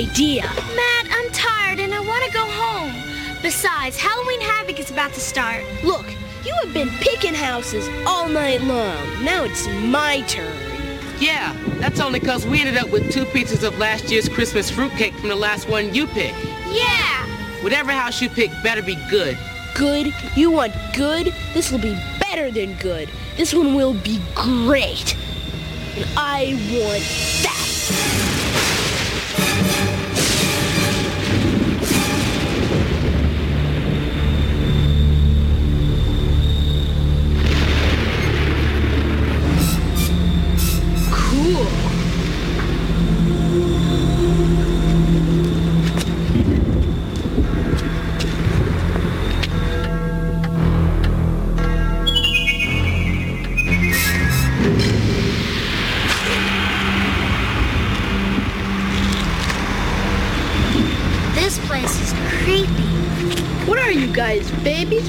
idea. Matt, I'm tired and I want to go home. Besides, Halloween Havoc is about to start. Look, you have been picking houses all night long. Now it's my turn. Yeah, that's only because we ended up with two pieces of last year's Christmas fruitcake from the last one you picked. Yeah. Whatever house you pick better be good. Good? You want good? This will be better than good. This one will be great. And I want that.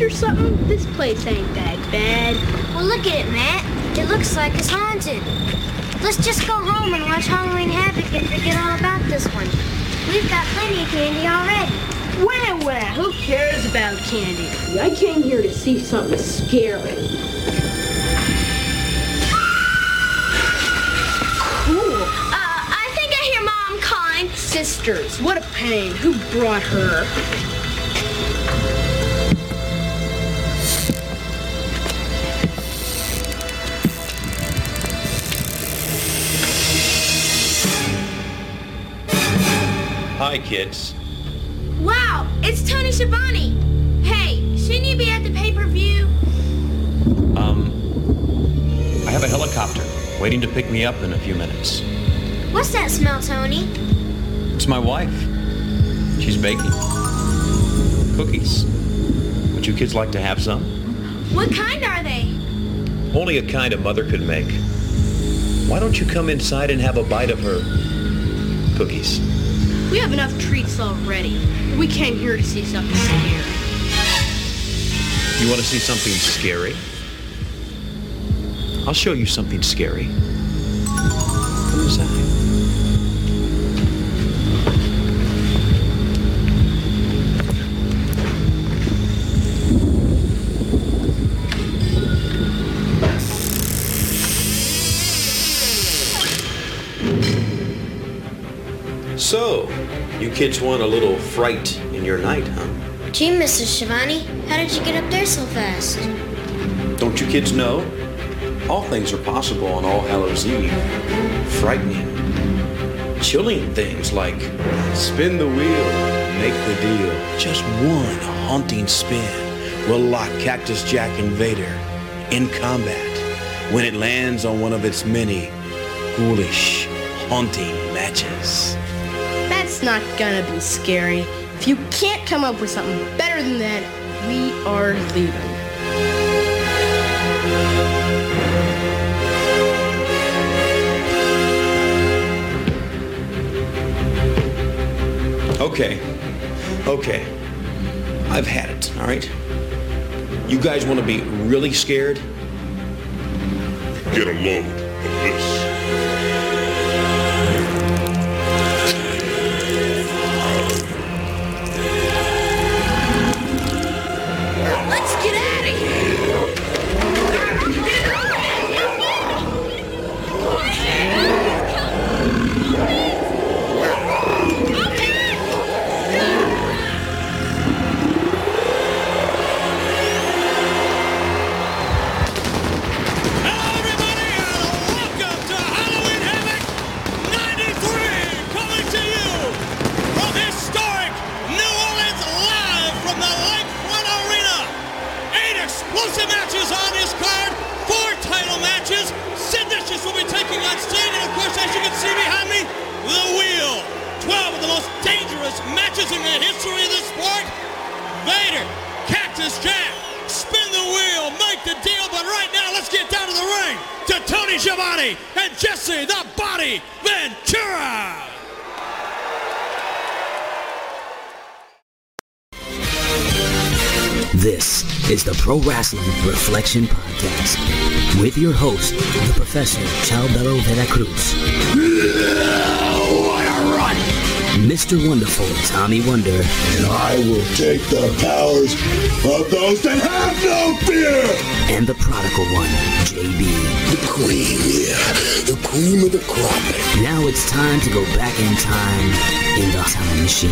Or something? This place ain't that bad. Well, look at it, Matt. It looks like it's haunted. Let's just go home and watch Halloween Havoc and forget all about this one. We've got plenty of candy already. Wow, wow, who cares about candy? I came here to see something scary. Cool. Uh, I think I hear Mom calling. Sisters, what a pain. Who brought her? Hi, kids. Wow, it's Tony Schiavone. Hey, shouldn't you be at the pay-per-view? Um, I have a helicopter waiting to pick me up in a few minutes. What's that smell, Tony? It's my wife. She's baking cookies. Would you kids like to have some? What kind are they? Only a kind a mother could make. Why don't you come inside and have a bite of her cookies? We have enough treats already. We came here to see something scary. You want to see something scary? I'll show you something scary. Come inside. Kids want a little fright in your night, huh? Gee, Mrs. Schiavone, how did you get up there so fast? Don't you kids know? All things are possible on All Hallows Eve. Frightening, chilling things like spin the wheel, make the deal. Just one haunting spin will lock Cactus Jack and Vader in combat when it lands on one of its many ghoulish, haunting matches. That's not gonna be scary. If you can't come up with something better than that, we are leaving. Okay. Okay. I've had it, all right? You guys want to be really scared? Get a load of this. Tony Schiavone and Jesse the Body Ventura. This is the Pro Wrestling Reflection Podcast with your host, the Professor Chalbello Veracruz. What a run! Mr. Wonderful Tommy Wonder. And I will take the powers of those that have no fear! And the prodigal one, JB. The cream, yeah. The cream of the crop. Now it's time to go back in time in the time machine.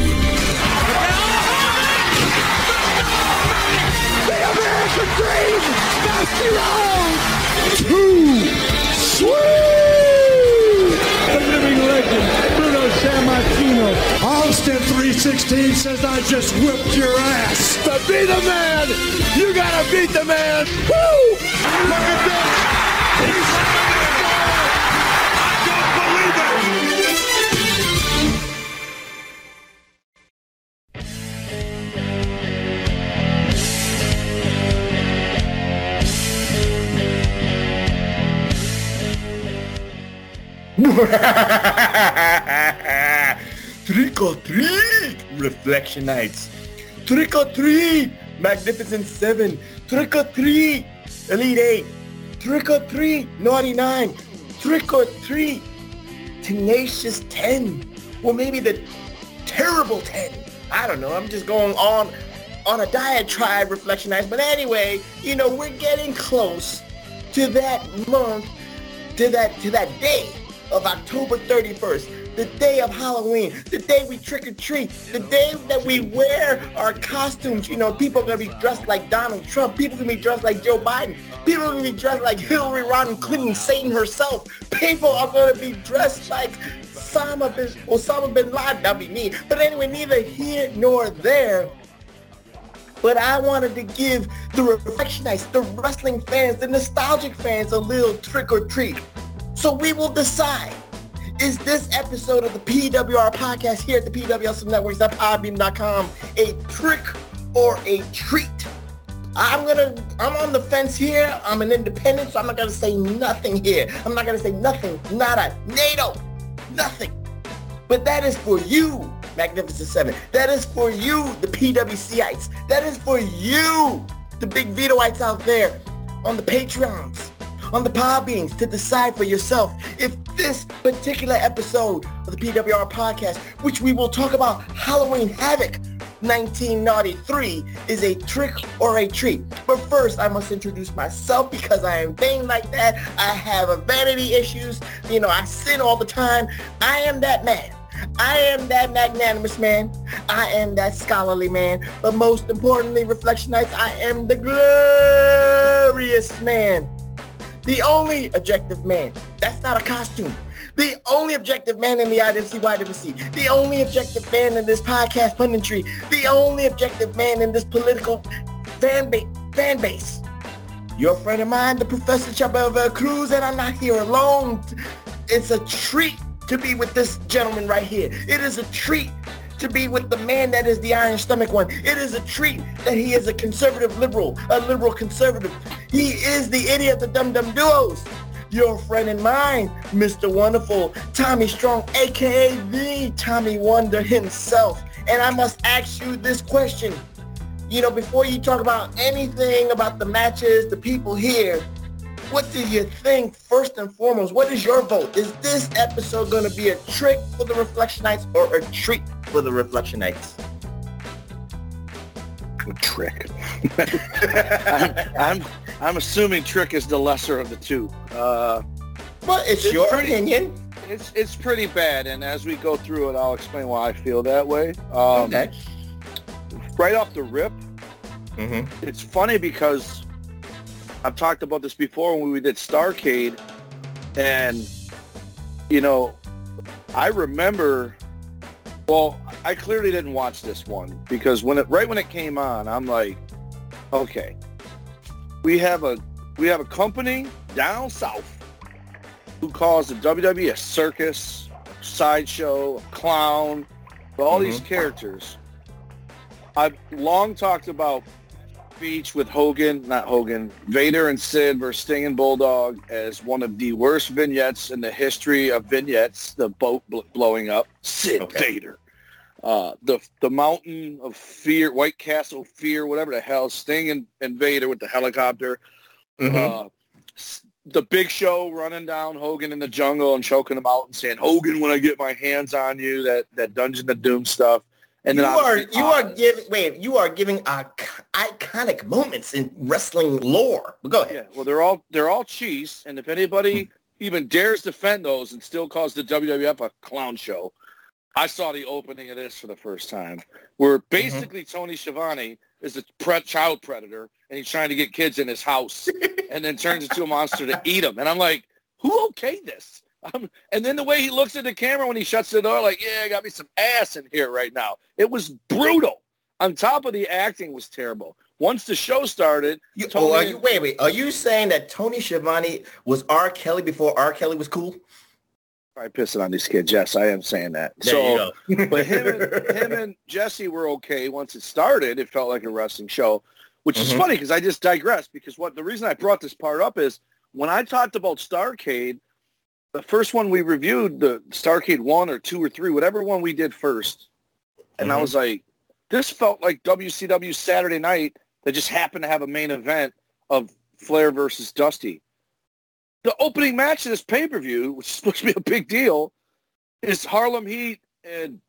The American Dream! Dusty Rhodes! Too sweet! The living legend, Bruno Sammartino. Austin 316 says I just whipped your ass. To be the man, you gotta beat the man. Woo! Look at this. He's I don't believe it. Trick or treat, Reflectionites. Trick or treat, Magnificent Seven. Trick or treat, Elite Eight. Trick or treat, Naughty Nine. Trick or treat, Tenacious Ten. Or maybe the Terrible Ten. I don't know. I'm just going on on a diatribe, reflectionites. But anyway, you know, we're getting close to that month, to that to that day of October 31st, the day of Halloween, the day we trick or treat, the day that we wear our costumes. You know, people are gonna be dressed like Donald Trump, people are gonna be dressed like Joe Biden, people are gonna be dressed like Hillary Rodham Clinton, Satan herself. People are gonna be dressed like Osama bin, Osama bin Laden. That'd be me. But anyway, neither here nor there. But I wanted to give the Reflectionites, the wrestling fans, the nostalgic fans a little trick or treat. So we will decide, is this episode of the PWR podcast here at the PWS Networks.podbean.com a trick or a treat? I'm gonna, I'm on the fence here. I'm an independent, so I'm not gonna say nothing here. I'm not gonna say nothing, nada, NATO, nothing. But that is for you, Magnificent Seven. That is for you, the PWCites. That is for you, the big Vetoites out there on the Patreons, on the Podbeans, to decide for yourself if this particular episode of the PWR podcast, which we will talk about Halloween Havoc 1993, is a trick or a treat. But first, I must introduce myself because I am vain like that. I have a vanity issues. You know, I sin all the time. I am that man. I am that magnanimous man. I am that scholarly man. But most importantly, Reflectionites, I am the glorious man. The only objective man. That's not a costume. The only objective man in the IWC The only objective man in this podcast punditry. The only objective man in this political fan, ba- fan base. Your friend of mine, the Professor Chabela Cruz, and I'm not here alone. It's a treat to be with this gentleman right here. It is a treat to be with the man that is the iron stomach one. It is a treat that he is a conservative liberal, a liberal conservative. He is the idiot of the Dum Dum Duos. Your friend and mine, Mr. Wonderful, Tommy Strong, aka the Tommy Wonder himself. And I must ask you this question. You know, before you talk about anything about the matches, the people here, what do you think first and foremost? What is your vote? Is this episode going to be a trick for the Reflectionites or a treat for the Reflectionites? A trick. I'm, I'm, I'm assuming trick is the lesser of the two. Uh, well, it's, it's your pretty, opinion. It's it's pretty bad, and as we go through it, I'll explain why I feel that way. Um, okay. Right off the rip, mm-hmm. it's funny because I've talked about this before when we did Starcade, and you know, I remember. Well, I clearly didn't watch this one because when it right when it came on, I'm like, okay, we have a we have a company down south who calls the WWE a circus, sideshow, a clown, all mm-hmm. these characters. I've long talked about speech with Hogan, not Hogan, Vader and Sid versus Sting and Bulldog as one of the worst vignettes in the history of vignettes, the boat bl- blowing up. Sid okay. Vader. uh, the the mountain of fear, White Castle fear, whatever the hell, Sting and, and Vader with the helicopter. Mhm. Uh, the Big Show running down Hogan in the jungle and choking him out and saying, "Hogan, when I get my hands on you," that that Dungeon of Doom stuff. And you are obviously you are uh, giving wait you are giving uh, ic- iconic moments in wrestling lore. But go ahead. Yeah, well, they're all they're all cheese, and if anybody hmm. even dares defend those and still calls the WWF a clown show, I saw the opening of this for the first time, where mm-hmm. basically Tony Schiavone is a pre- child predator, and he's trying to get kids in his house, and then turns into a monster to eat them, and I'm like, who okayed this? Um, and then the way he looks at the camera when he shuts the door, like, yeah, I got me some ass in here right now. It was brutal. On top of the acting was terrible. Once the show started, You, Tony- oh, are you, wait, wait. Are you saying that Tony Schiavone was R. Kelly before R. Kelly was cool? I pissing on these kids. Yes, I am saying that. There so, but him and, him and Jesse were okay once it started. It felt like a wrestling show, which is Mhm. funny because I just digressed because what the reason I brought this part up is when I talked about Starcade, the first one we reviewed, the Starcade one or two or three, whatever one we did first, and I Mhm. was like, this felt like WCW Saturday Night that just happened to have a main event of Flair versus Dusty. The opening match of this pay-per-view, which is supposed to be a big deal, is Harlem Heat and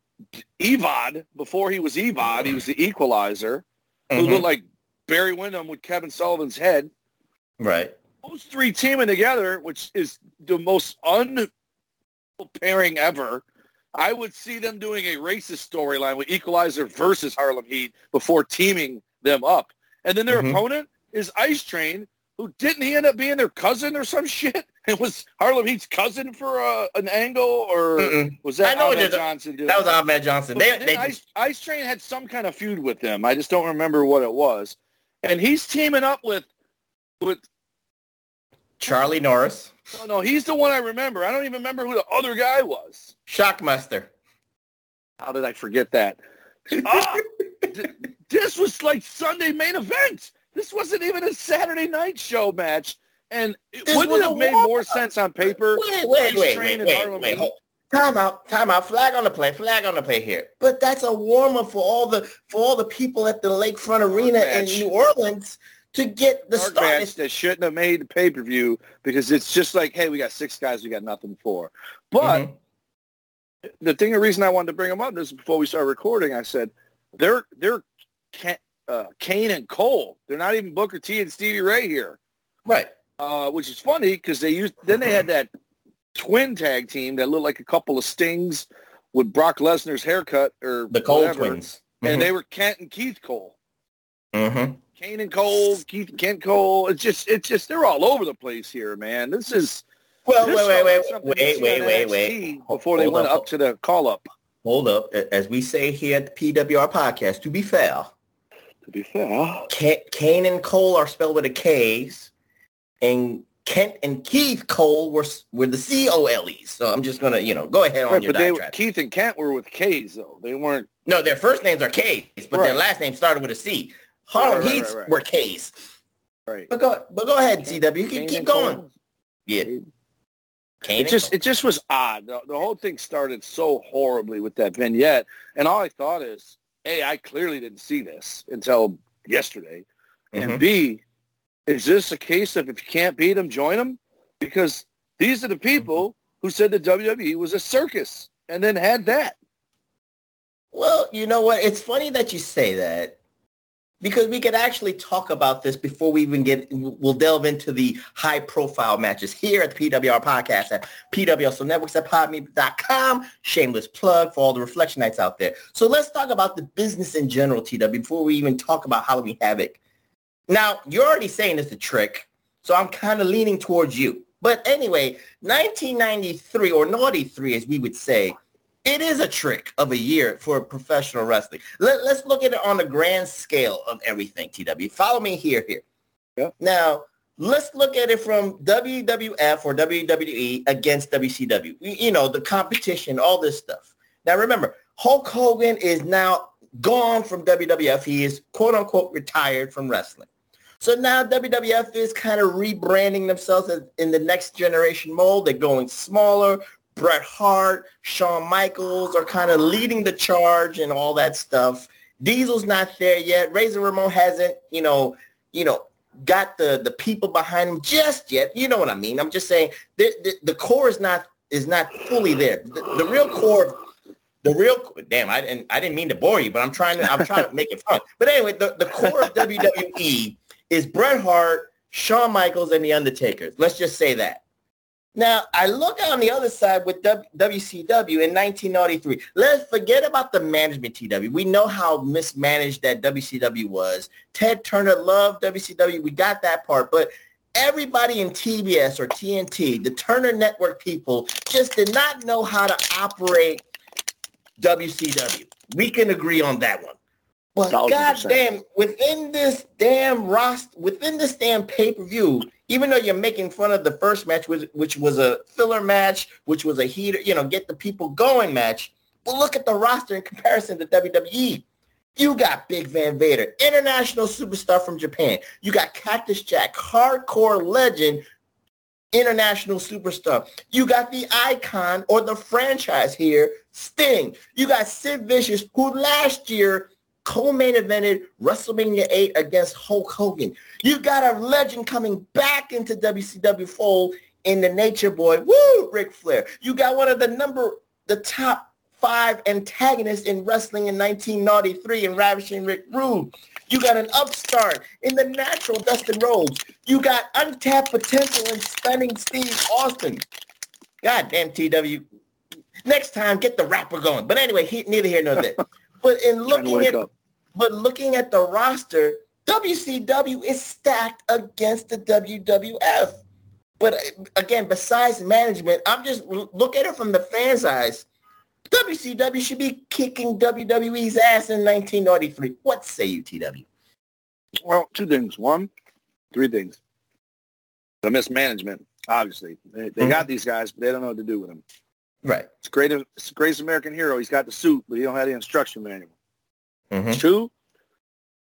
Evad. Before he was Evad, he was the Equalizer, who Mhm. looked like Barry Windham with Kevin Sullivan's head. Right. Those three teaming together, which is the most un pairing ever. I would see them doing a racist storyline with Equalizer versus Harlem Heat before teaming them up. And then their Mhm. opponent is Ice Train, who didn't he end up being their cousin or some shit? It was Harlem Heat's cousin for uh, an angle, or Mm-mm. was that I know it Ahmed is. Johnson? doing That was it? Ahmed Johnson. They, they, Ice, Ice Train had some kind of feud with him. I just don't remember what it was. And he's teaming up with with Charlie Norris, no, no, he's the one I remember. I don't even remember who the other guy was. Shockmaster. How did I forget that? Ah, th- this was like Sunday main event. This wasn't even a Saturday night show match. And it This wouldn't was it a have made more sense on paper. Wait, wait, wait, wait, wait, wait. Hold- Time out, time out. Flag on the play, flag on the play here. But that's a warm up for all the for all the people at the Lakefront Arena in. New Orleans to get the Dark start. match that shouldn't have made the pay per view because it's just like, hey, we got six guys, we got nothing for. But Mhm. the thing, the reason I wanted to bring them up is before we start recording, I said they're they're uh, Kane and Kole. They're not even Booker T and Stevie Ray here, Right. uh, which is funny because they used. Then they had that twin tag team that looked like a couple of stings with Brock Lesnar's haircut or The Cole whatever, twins. and they were Kent and Keith Cole. Mm-hmm. Kane and Kole, Keith and Kent Cole. It's just, it's just, they're all over the place here, man. This is. Well, this wait, wait, wait, wait, wait, wait, wait. Before they went up. up to the call up. Hold up. As we say here at the PWR podcast, to be fair, To be fair, Ca- Kane and Kole are spelled with a K's, and Kent and Keith Cole were were the C O L E. So I'm just gonna, you know, go ahead on right, your but they. Keith and Kent were with K's though. They weren't. No, their first names are K's, but their last name started with a C. Harlem Right, right, Heats right, right. were K's. Right. But go, but go ahead, CW. You Kane can keep going. Cole. Yeah. Kane It just Cole. it just was odd. The, the whole thing started so horribly with that vignette, and all I thought is, A, I clearly didn't see this until yesterday, and Mhm. B, is this a case of if you can't beat them, join them? Because these are the people who said the WWE was a circus, and then had that. Well, you know what? It's funny that you say that because we could actually talk about this before we even get, we'll delve into the high profile matches here at the PWR podcast at PWSO Networks at podme.com. Shameless plug for all the reflectionites out there. So let's talk about the business in general, TW, before we even talk about Halloween Havoc. Now, you're already saying it's a trick, so I'm kind of leaning towards you. But anyway, 1993 or Naughty 3, as we would say, it is a trick of a year for professional wrestling. Let, us look at it on the grand scale of everything, TW. Follow me here, here. Yep. Now, let's look at it from WWF or WWE against WCW. You you know, the competition, all this stuff. Now, remember, Hulk Hogan is now gone from WWF. He is, quote unquote, retired from wrestling. So now WWF is kind of rebranding themselves in the next generation mold. They're going smaller, Bret Hart, Shawn Michaels are kind of leading the charge and all that stuff. Diesel's not there yet. Razor Ramon hasn't, you know, you know, got the the people behind him just yet. You know what I mean? I'm just saying the the, the core is not is not fully there. The, the real core the real damn I didn't I didn't mean to bore you, but I'm trying to I'm trying to make it fun. But anyway, the, the core of WWE is Bret Hart, Shawn Michaels, and The Undertaker. Let's just say that. Now, I look on the other side with WCW in 1993. Let's forget about the management TW. We know how mismanaged that WCW was. Ted Turner loved WCW. We got that part. But everybody in TBS or TNT, the Turner Network people, just did not know how to operate WCW. We can agree on that one. But goddamn, within this damn roster, within this damn pay-per-view, even though you're making fun of the first match, which, which was a filler match, which was a heater, you know, get the people going match, but look at the roster in comparison to WWE. You got Big Van Vader, international superstar from Japan. You got Cactus Jack, hardcore legend, international superstar. You got the icon or the franchise here, Sting. You got Sid Vicious, who last year co-main evented WrestleMania 8 against Hulk Hogan. You got a legend coming back into WCW fold in the Nature Boy, woo, Ric Flair. You got one of the number, the top five antagonists in wrestling in 1993 in Ravishing Rick Rude. You got an upstart in the natural Dustin Rhodes. You got untapped potential in stunning Steve Austin. God damn TW. Next time, get the rapper going. But anyway, he, neither here nor there. But in looking at up. but looking at the roster, WCW is stacked against the WWF. But uh, again, besides management, I'm just look at it from the fans' eyes. WCW should be kicking WWE's ass in 1993. What say you, TW? Well, two things. One, three things. The mismanagement, obviously. They, they got these guys, but they don't know what to do with them. Right. It's great. It's the greatest American hero. He's got the suit, but he don't have the instruction manual. Mm-hmm. Two,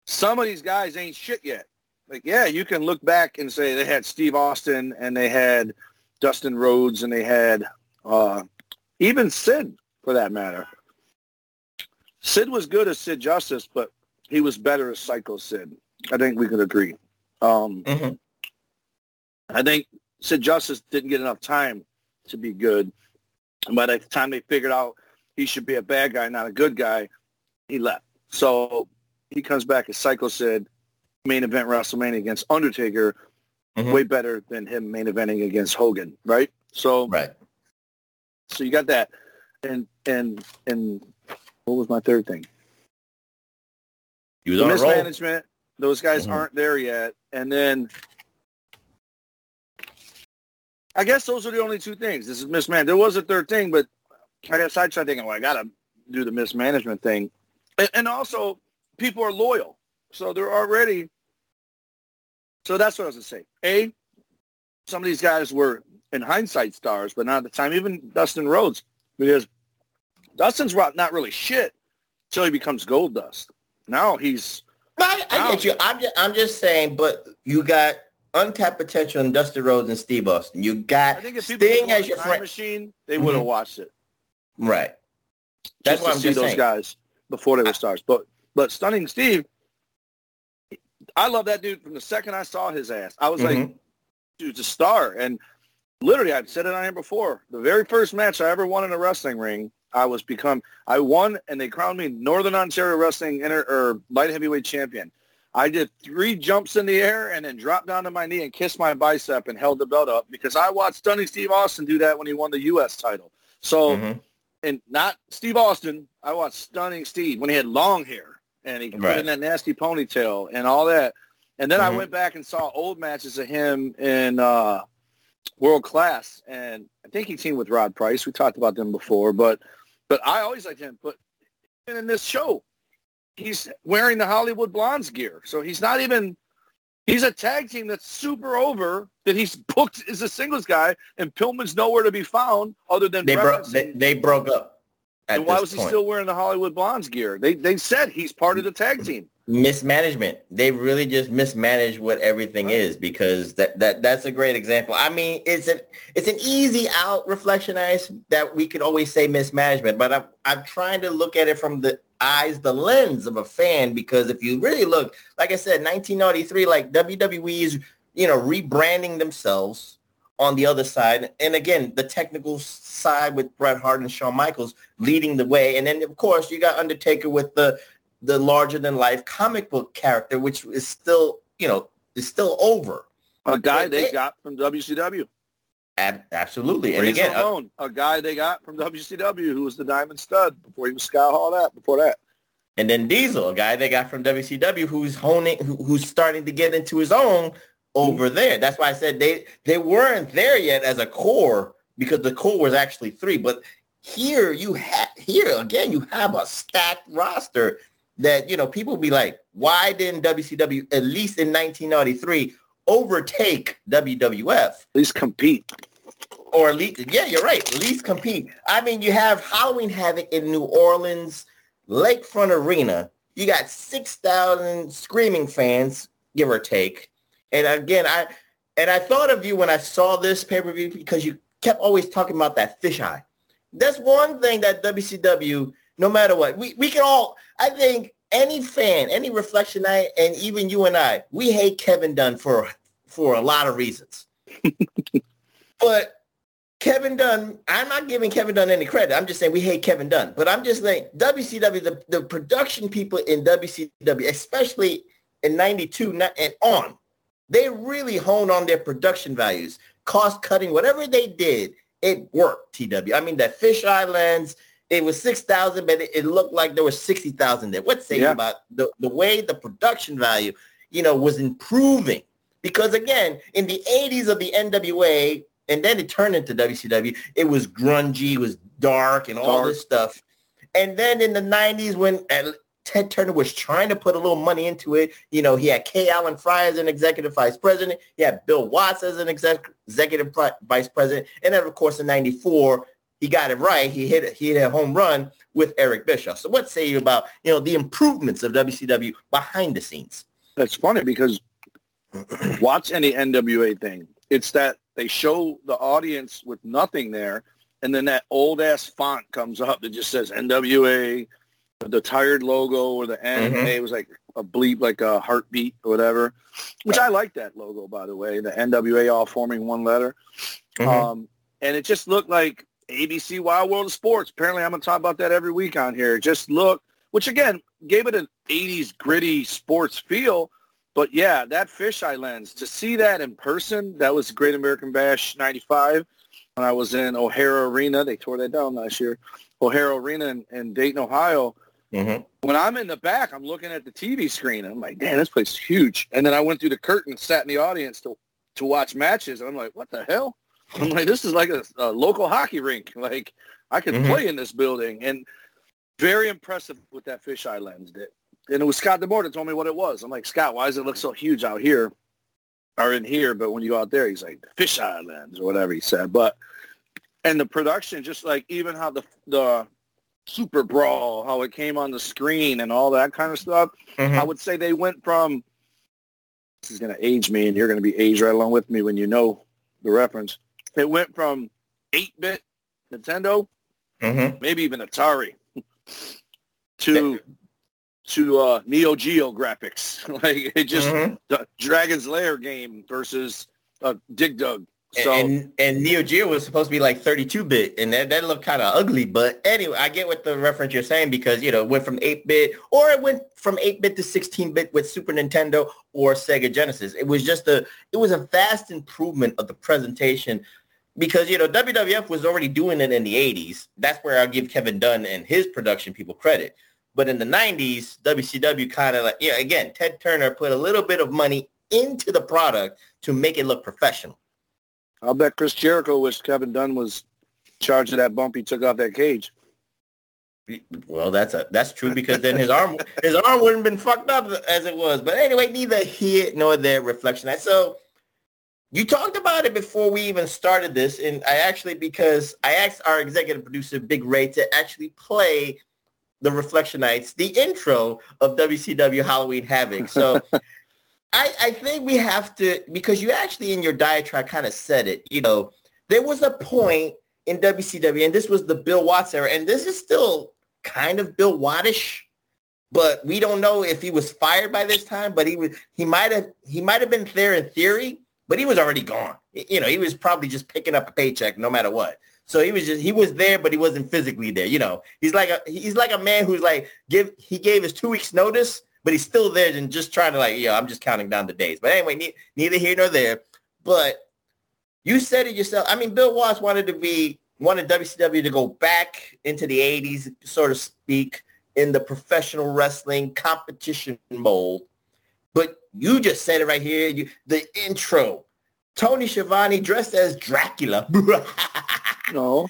some of these guys ain't shit yet. Like, yeah, you can look back and say they had Steve Austin and they had Dustin Rhodes and they had uh, even Sid, for that matter. Sid was good as Sid Justice, but he was better as Psycho Sid. I think we could agree. Um, Mhm. I think Sid Justice didn't get enough time to be good. By the time they figured out he should be a bad guy, not a good guy, he left. So he comes back as Psycho Sid, main event WrestleMania against Undertaker, Mhm. way better than him main eventing against Hogan, right? So Right. so you got that. And and and what was my third thing? He was the on a roll. mismanagement. Those guys Mhm. aren't there yet. And then I guess those are the only two things. This is mismanagement. There was a third thing, but I got sidetracked thinking, well, I got to do the mismanagement thing. And, and also, people are loyal. So they're already. So that's what I was going to say. A, some of these guys were, in hindsight, stars, but not at the time. Even Dustin Rhodes, because Dustin's not really shit until he becomes gold dust. Now he's I, I get you. I'm just, I'm just saying, but you got untapped potential in Dusty Rhodes and Steve Austin. You got I think if people Sting as your friend. machine, they would have Mhm. watched it. Right. That's just what I'm see just those saying. guys before they were stars. But but stunning Steve, I love that dude from the second I saw his ass. I was like, Mhm. dude's a star. And literally, I've said it on here before. The very first match I ever won in a wrestling ring, I was become I won, and they crowned me Northern Ontario Wrestling inter, or light heavyweight champion. I did three jumps in the air and then dropped down to my knee and kissed my bicep and held the belt up because I watched Stunning Steve Austin do that when he won the U.S. title. So, Mhm. and not Steve Austin, I watched Stunning Steve when he had long hair and he put in that nasty ponytail and all that. And then I Mhm. went back and saw old matches of him in uh, World Class, and I think he teamed with Rod Price. We talked about them before, but but I always liked him. But even in this show, he's wearing the Hollywood Blondes gear, so he's not even. He's a tag team that's super over that he's booked as a singles guy, and Pillman's nowhere to be found other than They broke. They, they broke up. And why was he point. still wearing the Hollywood Blondes gear? They they said he's part of the tag team. mismanagement. They really just mismanage what everything is because that, that that's a great example. I mean, it's an it's an easy out reflectionites that we could always say mismanagement, but I'm I'm trying to look at it from the eyes, the lens of a fan because if you really look, like I said, 1993, like WWE is you know rebranding themselves on the other side, and again the technical side with Bret Hart and Shawn Michaels leading the way, and then of course you got Undertaker with the the larger than life comic book character, which is still, you know, is still over. A guy they, got from WCW. Ab- absolutely. And again, uh, a guy they got from WCW who was the Diamond Stud before he was Scott Hall that before that. And then Diesel, a guy they got from WCW who's honing, who, who's starting to get into his own over there. That's why I said they they weren't there yet as a core because the core was actually three. But here you have here again you have a stacked roster that, you know, people be like, why didn't WCW, at least in 1993, overtake WWF? At least compete. Or at least, yeah, you're right. At least compete. I mean, you have Halloween Havoc in New Orleans, Lakefront Arena. You got 6,000 screaming fans, give or take. And again, I and I thought of you when I saw this pay-per-view because you kept always talking about that fisheye. That's one thing that WCW no matter what. We we can all I think any fan, any reflectionite, and even you and I, we hate Kevin Dunn for for a lot of reasons. but Kevin Dunn, I'm not giving Kevin Dunn any credit. I'm just saying we hate Kevin Dunn. But I'm just saying WCW, the, the production people in WCW, especially in 92 and on, they really honed on their production values, cost cutting, whatever they did, it worked, TW. I mean, that fisheye Islands, it was 6,000, but it, looked like there was 60,000 there. What's saying yeah. about the, the way the production value, you know, was improving? Because again, in the 80s of the NWA, and then it turned into WCW, it was grungy, it was dark and all dark. this stuff. And then in the 90s when uh, Ted Turner was trying to put a little money into it, you know, he had Kip Allen Frey as an executive vice president. He had Bill Watts as an exec- executive vice president. And then, of course, in 94, he got it right. He hit he hit a home run with Eric Bischoff. So what say you about you know the improvements of WCW behind the scenes? That's funny because watch any NWA thing. It's that they show the audience with nothing there, and then that old ass font comes up that just says NWA, the tired logo or the N. Mm-hmm. It was like a bleep, like a heartbeat or whatever. Which I like that logo by the way. The NWA all forming one letter. Mm-hmm. Um, and it just looked like ABC Wild World of Sports. Apparently, I'm going to talk about that every week on here. Just look, which again gave it an 80s gritty sports feel. But yeah, that fisheye lens, to see that in person, that was Great American Bash 95 when I was in O'Hara Arena. They tore that down last year. O'Hara Arena in, in Dayton, Ohio. Mm-hmm. When I'm in the back, I'm looking at the TV screen. And I'm like, damn, this place is huge. And then I went through the curtain, sat in the audience to to watch matches. And I'm like, what the hell? I'm like, this is like a, a local hockey rink. Like, I could mm-hmm. play in this building. And very impressive with that fisheye lens did. And it was Scott D'Amore that told me what it was. I'm like, Scott, why does it look so huge out here or in here? But when you go out there, he's like, fisheye lens or whatever he said. But, and the production, just like even how the, the Super Brawl, how it came on the screen and all that kind of stuff, mm-hmm. I would say they went from, this is going to age me and you're going to be aged right along with me when you know the reference it went from 8-bit Nintendo, mm-hmm. maybe even Atari, to to uh, Neo Geo graphics. like it just mm-hmm. the Dragon's Lair game versus uh, Dig Dug. So, and, and Neo Geo was supposed to be like 32-bit, and that, that looked kind of ugly. But anyway, I get what the reference you're saying because, you know, it went from 8-bit or it went from 8-bit to 16-bit with Super Nintendo or Sega Genesis. It was just a, it was a vast improvement of the presentation because you know WWF was already doing it in the 80s. That's where I'll give Kevin Dunn and his production people credit. But in the 90s, WCW kind of like, yeah, again, Ted Turner put a little bit of money into the product to make it look professional. I'll bet Chris Jericho wished Kevin Dunn was charged of that bump he took off that cage. Well, that's a that's true because then his arm his arm wouldn't have been fucked up as it was. But anyway, neither here nor there reflection. So you talked about it before we even started this, and I actually because I asked our executive producer Big Ray to actually play the Reflectionites the intro of WCW Halloween Havoc. So I, I think we have to because you actually in your diatribe kind of said it. You know, there was a point in WCW, and this was the Bill Watts era, and this is still kind of Bill Wattish, but we don't know if he was fired by this time. But he was he might have he might have been there in theory, but he was already gone. You know, he was probably just picking up a paycheck no matter what. So he was just he was there, but he wasn't physically there. You know, he's like a he's like a man who's like give he gave his two weeks notice, but he's still there and just trying to like, yeah, I'm just counting down the days. But anyway, ne- neither here nor there. But you said it yourself. I mean, Bill Watts wanted to be wanted WCW to go back into the 80s, so to speak, in the professional wrestling competition mold. But you just said it right here. You, the intro. Tony Schiavone dressed as Dracula. no.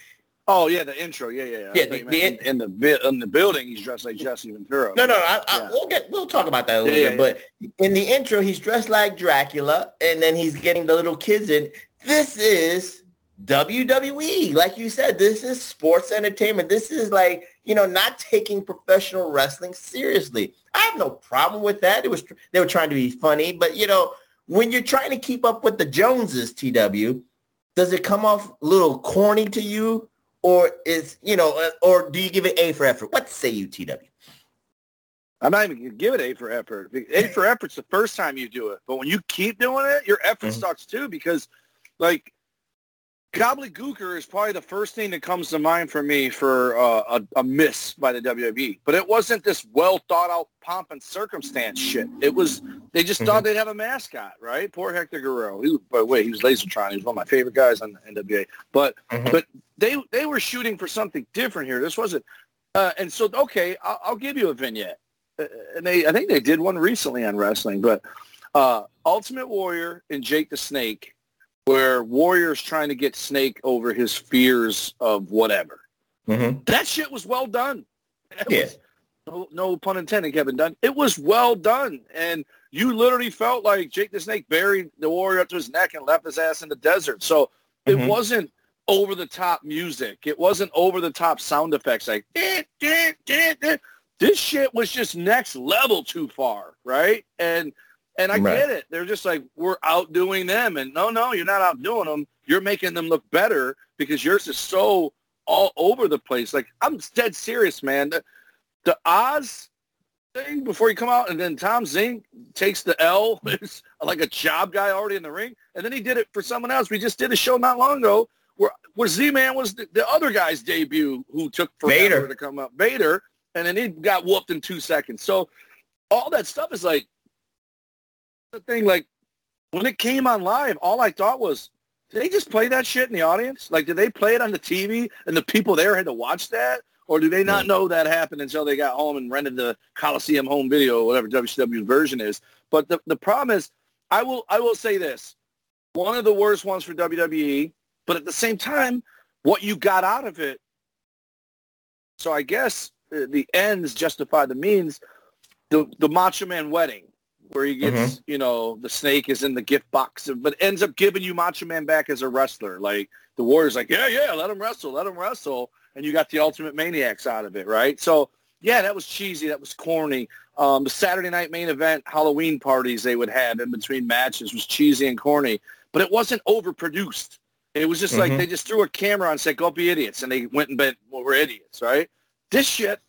Oh yeah, the intro. Yeah, yeah, yeah. Yeah, the- the- in, in the bu- in the building, he's dressed like Jesse Ventura. No, no, I, I, Yeah. we'll get we'll talk about that a little Yeah, bit. But in the intro, he's dressed like Dracula, and then he's getting the little kids in. This is WWE, like you said. This is sports entertainment. This is like you know not taking professional wrestling seriously. I have no problem with that. It was they were trying to be funny, but you know when you're trying to keep up with the Joneses, TW, does it come off a little corny to you, or is you know, uh, or do you give it A for effort? What say you, TW? I'm not even gonna give it A for effort. A for effort's the first time you do it, but when you keep doing it, your effort Mhm. sucks too because, like, gobbledygooker is probably the first thing that comes to mind for me for uh, a, a miss by the WWE. But it wasn't this well thought out pomp and circumstance shit. It was they just thought they'd have a mascot, right? Poor Hector Guerrero. He, by the way, he was Lasertron. He was one of my favorite guys on the NWA. But Mhm. but they they were shooting for something different here. This wasn't. Uh, and so okay, I'll, I'll give you a vignette. Uh, and they I think they did one recently on wrestling, but uh, Ultimate Warrior and Jake the Snake, where Warrior's trying to get Snake over his fears of whatever. Mm-hmm. That shit was well done. It Yeah. was- no, no pun intended, Kevin Dunn. It was well done, and you literally felt like Jake the Snake buried the Warrior up to his neck and left his ass in the desert. So it Mhm. wasn't over the top music. It wasn't over the top sound effects like "Eh, eh, eh, eh." this shit was just next level too far, right? And and I Right. get it. They're just like we're outdoing them, and no, no, you're not outdoing them. You're making them look better because yours is so all over the place. Like I'm dead serious, man. The, the Oz thing before you come out, and then Tom Zenk takes the L, like a job guy already in the ring, and then he did it for someone else. We just did a show not long ago where where Z-Man was the, the other guy's debut who took forever Vader. to come up, Vader, and then he got whooped in two seconds. So all that stuff is like the thing. Like when it came on live, all I thought was, did they just play that shit in the audience? Like, did they play it on the TV and the people there had to watch that? Or do they not know that happened until they got home and rented the Coliseum home video, whatever WCW's version is? But the, the problem is, I will I will say this. One of the worst ones for WWE, but at the same time, what you got out of it. So I guess uh, the ends justify the means. The the Macho Man wedding, where he gets, you know, the snake is in the gift box, but ends up giving you Macho Man back as a wrestler. Like the Warriors, like, yeah, yeah, let him wrestle, let him wrestle, and you got the Ultimate Maniacs out of it, right? So yeah, that was cheesy, that was corny. Um, the Saturday night main event Halloween parties they would have in between matches was cheesy and corny, but it wasn't overproduced. It was just like Mhm. they just threw a camera on and said, "Go be idiots," and they went and bet, "Well, we're idiots," right? This shit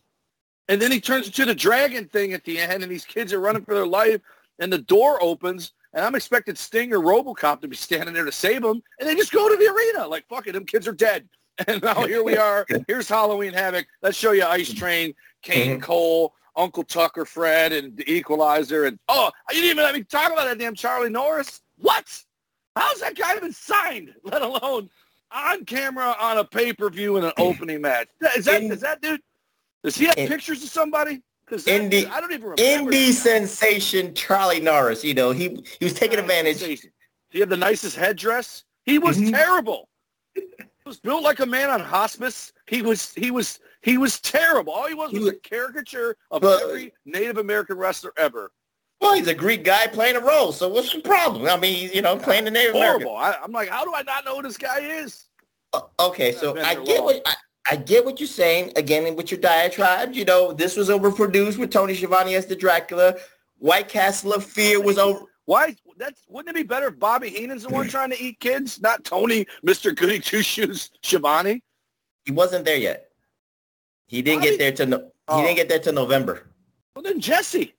and then he turns into the dragon thing at the end, and these kids are running for their life, and the door opens, and I'm expecting Sting or RoboCop to be standing there to save them, and they just go to the arena like, fuck it, them kids are dead. And now here we are. Here's Halloween Havoc. Let's show you Ice Train, Kane Mhm. Kole, Uncle Tucker, Fred, and the Equalizer, and oh, you didn't even let me talk about that damn Charlie Norris. What? How's that guy even signed? Let alone on camera on a pay per view in an opening match. Is that In- is that dude? Does he have in- pictures of somebody? Because Indie- I don't even remember. Indie sensation Charlie Norris. You know, he he was taking advantage. He had the nicest headdress. He was Mhm. terrible. He was built like a man on hospice. He was he was he was terrible. All he was He was a caricature of But- every Native American wrestler ever. Well, he's a Greek guy playing a role. So what's the problem? I mean, you know, playing the Native American. Horrible. I, I'm like, how do I not know who this guy is? Uh, Okay, so I get long. what I, I get what you're saying. Again, with your diatribe, you know, this was overproduced with Tony Schiavone as the Dracula. White Castle of Fear was over. Why? That's wouldn't it be better if Bobby Heenan's the one trying to eat kids, not Tony, Mister Goody Two Shoes, Schiavone? He wasn't there yet. He didn't get there till no, he didn't get there till November. Well, then Jesse.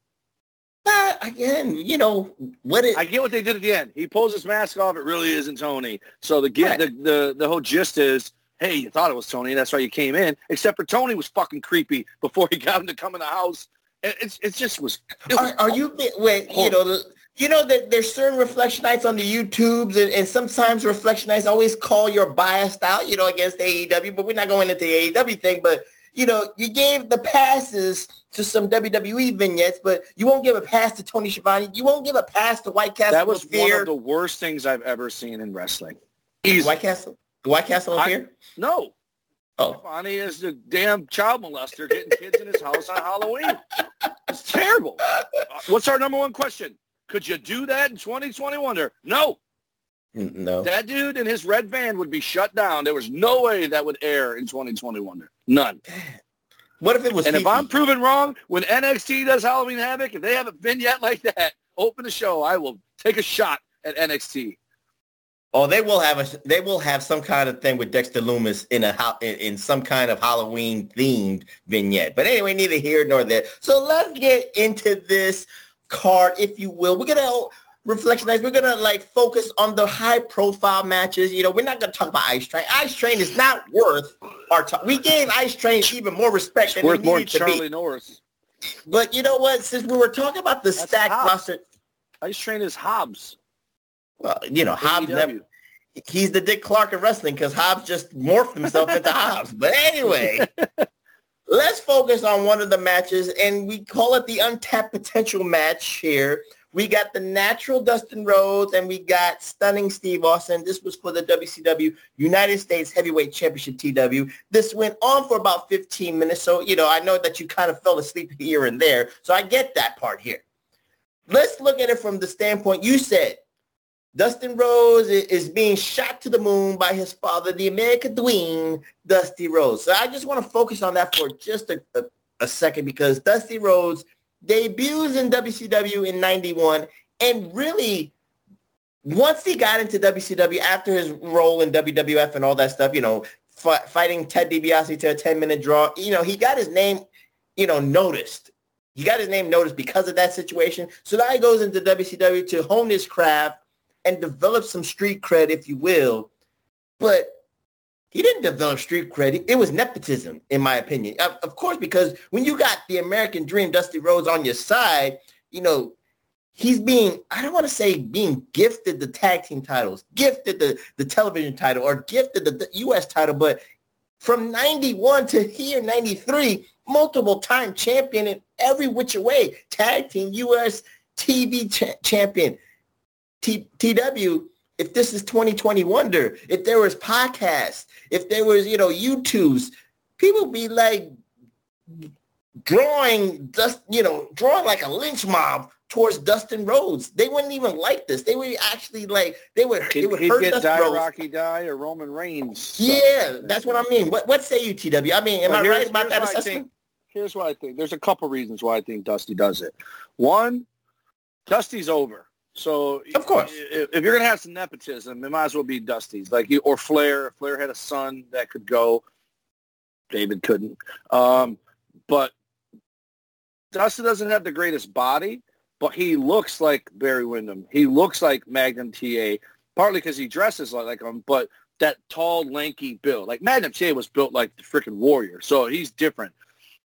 Uh, again, you know what? It, I get what they did at the end. He pulls his mask off. It really isn't Tony. So the get the, the the whole gist is, hey, you thought it was Tony. That's why you came in. Except for Tony was fucking creepy before he got him to come in the house. It, it's it just was. It was are, are you wait? You know, you know that there's certain reflectionites on the YouTubes, and, and sometimes reflectionites always call your biased out, you know, against AEW. But we're not going into the AEW thing. But you know, you gave the passes to some WWE vignettes, but you won't give a pass to Tony Schiavone. You won't give a pass to White Castle. that was one of the worst things I've ever seen in wrestling. White Castle. White Castle I- Fear. No. Oh. Bonnie is the damn child molester getting kids in his house on Halloween. It's terrible. Uh, what's our number one question? Could you do that in 2021? There, no. No. That dude and his red van would be shut down. There was no way that would air in 2021. There. None. What if it was? And if I'm proven wrong, when NXT does Halloween Havoc, if they have a vignette like that, open the show. I will take a shot at NXT. Oh, they will have a they will have some kind of thing with Dexter Lumis in a in, in some kind of Halloween themed vignette. But anyway, neither here nor there. So let's get into this card, if you will. We're gonna reflectionize. We're gonna like focus on the high profile matches. You know, we're not gonna talk about Ice Train. Ice Train is not worth our time. We gave Ice Train even more respect than Worth more than Charlie be. Norris. But you know what? Since we were talking about the stacked Hobbs. roster, Ice Train is Hobbs. Well, you know, Hobbs never. He's the Dick Clark of wrestling because Hobbs just morphed himself into Hobbs. But anyway, let's focus on one of the matches, and we call it the untapped potential match here. We got the natural Dustin Rhodes, and we got stunning Steve Austin. This was for the WCW United States Heavyweight Championship TW. This went on for about 15 minutes, so you know I know that you kind of fell asleep here and there, so I get that part here. Let's look at it from the standpoint you said. Dustin Rhodes i- is being shot to the moon by his father, the American Dream, Dusty Rhodes. So I just want to focus on that for just a, a, a second because Dusty Rhodes debuts in WCW in 91 and really once he got into WCW after his role in WWF and all that stuff, you know, fi- fighting Ted DiBiase to a 10-minute draw, you know, he got his name, you know, noticed. He got his name noticed because of that situation. So now he goes into WCW to hone his craft and develop some street cred, if you will. But he didn't develop street cred. It was nepotism, in my opinion. Of, of course, because when you got the American Dream, Dusty Rhodes on your side, you know, he's being, I don't want to say being gifted the tag team titles, gifted the, the television title, or gifted the, the U.S. title, but from 91 to here, 93, multiple time champion in every which way, tag team, U.S. TV cha- champion, T- TW, if this is 2020 Wonder, if there was podcasts, if there was, you know, YouTubes, people be like drawing just, you know, drawing like a lynch mob towards Dustin Rhodes. They wouldn't even like this. They would actually like, they would, He'd, they would he'd hurt get Dustin Die Rhodes. Rocky Die or Roman Reigns. Yeah, that's what I mean. What, what say you, TW? I mean, am Well, I right about that assessment? think- here's what I think. There's a couple reasons why I think Dusty does it. One, Dusty's over. So Of course. if, if you're gonna have some nepotism, it might as well be Dusty's. Like you or Flair. Flair had a son that could go. David couldn't. Um, but Dusty doesn't have the greatest body, but he looks like Barry Windham. He looks like Magnum TA, partly because he dresses like, like him, but that tall, lanky build. Like Magnum TA was built like the freaking warrior, so he's different.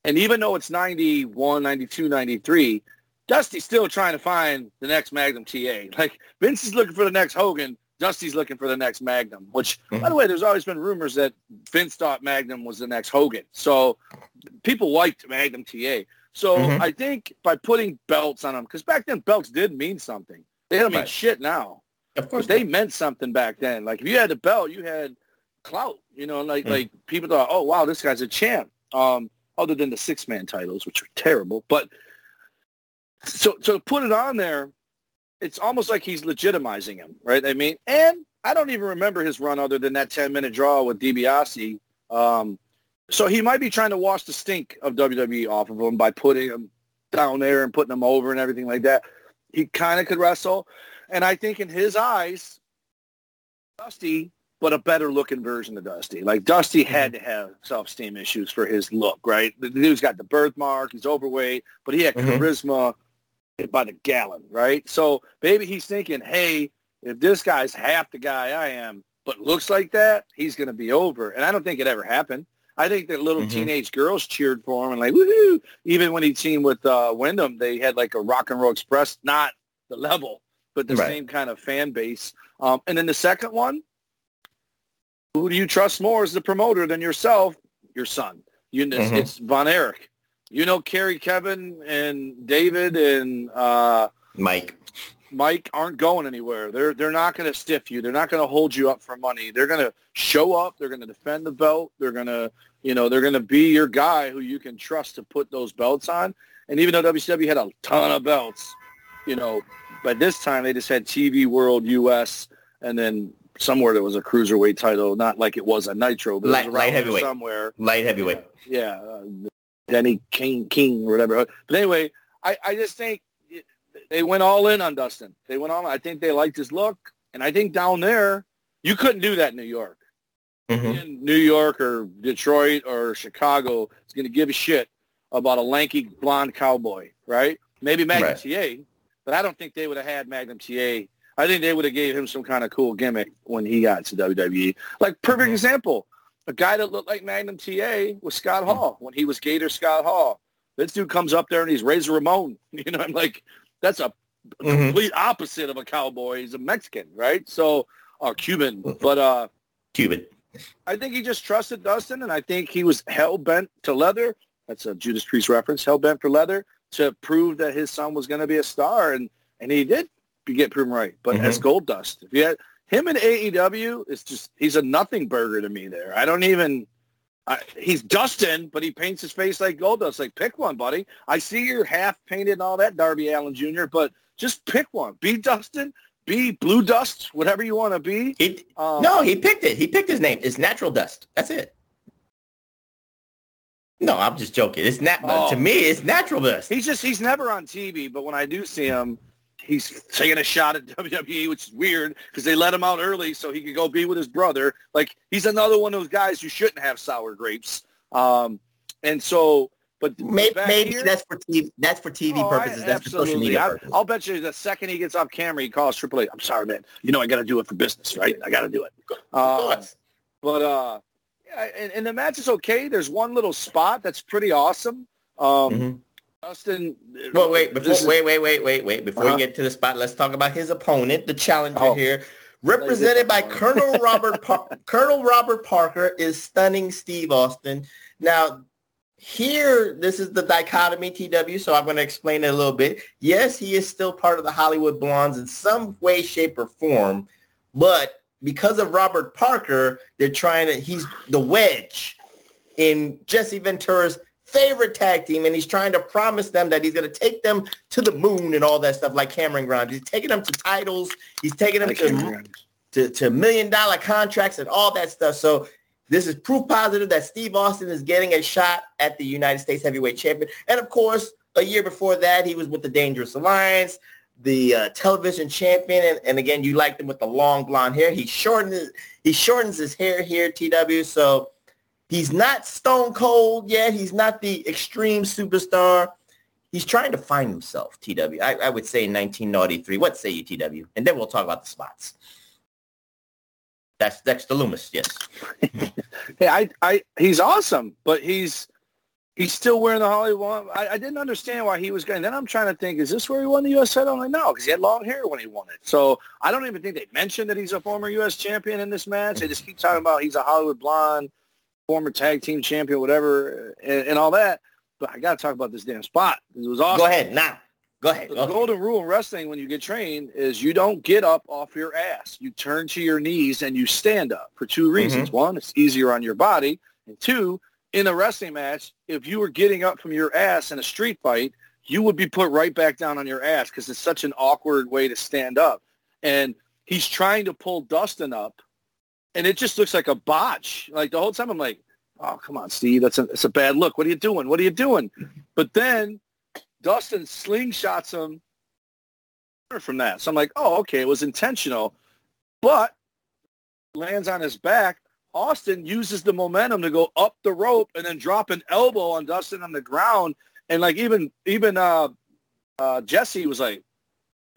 And even though it's 91, 92, 93, Dusty's still trying to find the next Magnum TA. Like Vince is looking for the next Hogan, Dusty's looking for the next Magnum. Which, by the way, there's always been rumors that Vince thought Magnum was the next Hogan. So people liked Magnum TA. So Mhm. I think by putting belts on them, because back then belts did mean something. They don't mean Right. shit now. Of course. They meant something back then. Like if you had a belt, you had clout. You know, like Mm. like people thought, oh wow, this guy's a champ. Um, other than the six man titles, which are terrible. But so so to put it on there, it's almost like he's legitimizing him, right? I mean, and I don't even remember his run other than that ten minute draw with DiBiase. Um, so he might be trying to wash the stink of WWE off of him by putting him down there and putting him over and everything like that. He kind of could wrestle, and I think in his eyes, Dusty, but a better looking version of Dusty. Like Dusty had to have self-esteem issues for his look, right? The dude's got the birthmark, he's overweight, but he had Mhm. charisma by the gallon, right? So maybe he's thinking, hey, if this guy's half the guy I am, but looks like that, he's going to be over. And I don't think it ever happened. I think that little Mhm. teenage girls cheered for him and like, woohoo! Even when he teamed with uh, Windham, they had like a Rock and Roll Express, not the level, but the Right. same kind of fan base. Um, and then the second one, who do you trust more as the promoter than yourself? Your son. You, it's, Mhm. it's Von Erich. You know, Kerry, Kevin, and David, and uh, Mike. Mike aren't going anywhere. They're they're not going to stiff you. They're not going to hold you up for money. They're going to show up. They're going to defend the belt. They're going to you know they're going to be your guy who you can trust to put those belts on. And even though WCW had a ton of belts, you know, by this time they just had TV World US and then somewhere there was a cruiserweight title, not like it was a Nitro, but Light- it was light heavyweight. somewhere Light heavyweight. yeah, uh, Denny King King or whatever. But anyway, I, I just think they went all in on Dustin. They went all. I think they liked his look, and I think down there you couldn't do that in New York. Mhm. In New York or Detroit or Chicago is going to give a shit about a lanky blonde cowboy, right? Maybe Magnum Right. TA, but I don't think they would have had Magnum TA. I think they would have gave him some kind of cool gimmick when he got to WWE. Like perfect Mhm. example, a guy that looked like Magnum TA was Scott Hall when he was Gator Scott Hall. This dude comes up there and he's Razor Ramon. You know, I'm like, that's a Mhm. complete opposite of a cowboy. He's a Mexican, right? So, or Cuban. But uh, Cuban. I think he just trusted Dustin, and I think he was hell bent to leather. That's a Judas Priest reference. Hell bent for leather to prove that his son was going to be a star, and and he did get proven right. But Mhm. as Gold Dust, if you had him in AEW, is just he's a nothing burger to me. There, I don't even. I, he's Dustin, but he paints his face like Gold Dust. Like, pick one, buddy. I see you're half painted and all that, Darby Allin Jr., but just pick one. Be Dustin. Be Blue Dust. Whatever you want to be. He, Um, no, he picked it. He picked his name. It's Natural Dust. That's it. No, I'm just joking. It's not. Oh. To me, it's Natural Dust. He's just he's never on TV, but when I do see him, he's taking a shot at WWE, which is weird because they let him out early so he could go be with his brother. Like he's another one of those guys who shouldn't have sour grapes. Um, and so, but Maybe, maybe here- that's for TV. That's for TV Oh, I- purposes. that's for social absolutely. media I, purposes. I'll bet you the second he gets off camera, he calls Triple H. I'm sorry, man. You know I got to do it for business, right? I got to do it. Uh, but uh, yeah, and, and the match is okay. There's one little spot that's pretty awesome. Um, Mhm. Justin. Well, wait, before, is- wait, wait, wait, wait, wait. Before Uh-huh. we get to the spot, let's talk about his opponent, the challenger Oh. here, represented by Colonel Robert Par- Colonel Robert Parker, is stunning Steve Austin. Now, here, this is the dichotomy, TW. So I'm going to explain it a little bit. Yes, he is still part of the Hollywood Blondes in some way, shape, or form, but because of Robert Parker, they're trying to. He's the wedge in Jesse Ventura's favorite tag team, and he's trying to promise them that he's going to take them to the moon and all that stuff, like Cameron Grimes. He's taking them to titles. He's taking them Like to, to to million dollar contracts and all that stuff. So this is proof positive that Steve Austin is getting a shot at the United States Heavyweight Champion. And of course, a year before that, he was with the Dangerous Alliance, the uh, television champion. And, and again, you liked him with the long blonde hair. He shortened his, he shortens his hair here, TW. So he's not stone cold yet. He's not the extreme superstar. He's trying to find himself, TW. I, I would say in 1993. What say you, TW? And then we'll talk about the spots. That's Dexter Lumis, yes. Hey, I, I, he's awesome, but he's he's still wearing the Hollywood. I, I didn't understand why he was going. Then I'm trying to think, is this where he won the U.S. title? I'm like, no, because he had long hair when he won it. So I don't even think they mentioned that he's a former U.S. champion in this match. They just keep talking about he's a Hollywood blonde, former tag team champion, whatever, and, and all that. But I got to talk about this damn spot. It was awesome. Go ahead, now. Go ahead. The Go ahead. golden rule in wrestling when you get trained is you don't get up off your ass. You turn to your knees and you stand up for two mm-hmm. reasons. One, it's easier on your body. And two, in a wrestling match, if you were getting up from your ass in a street fight, you would be put right back down on your ass because it's such an awkward way to stand up. And he's trying to pull Dustin up, and it just looks like a botch. Like the whole time I'm like, oh, come on, Steve, that's a, that's a bad look. What are you doing? What are you doing? But then Dustin slingshots him from that. So I'm like, oh, okay, it was intentional. But lands on his back. Austin uses the momentum to go up the rope and then drop an elbow on Dustin on the ground. And like even even uh, uh, Jesse was like,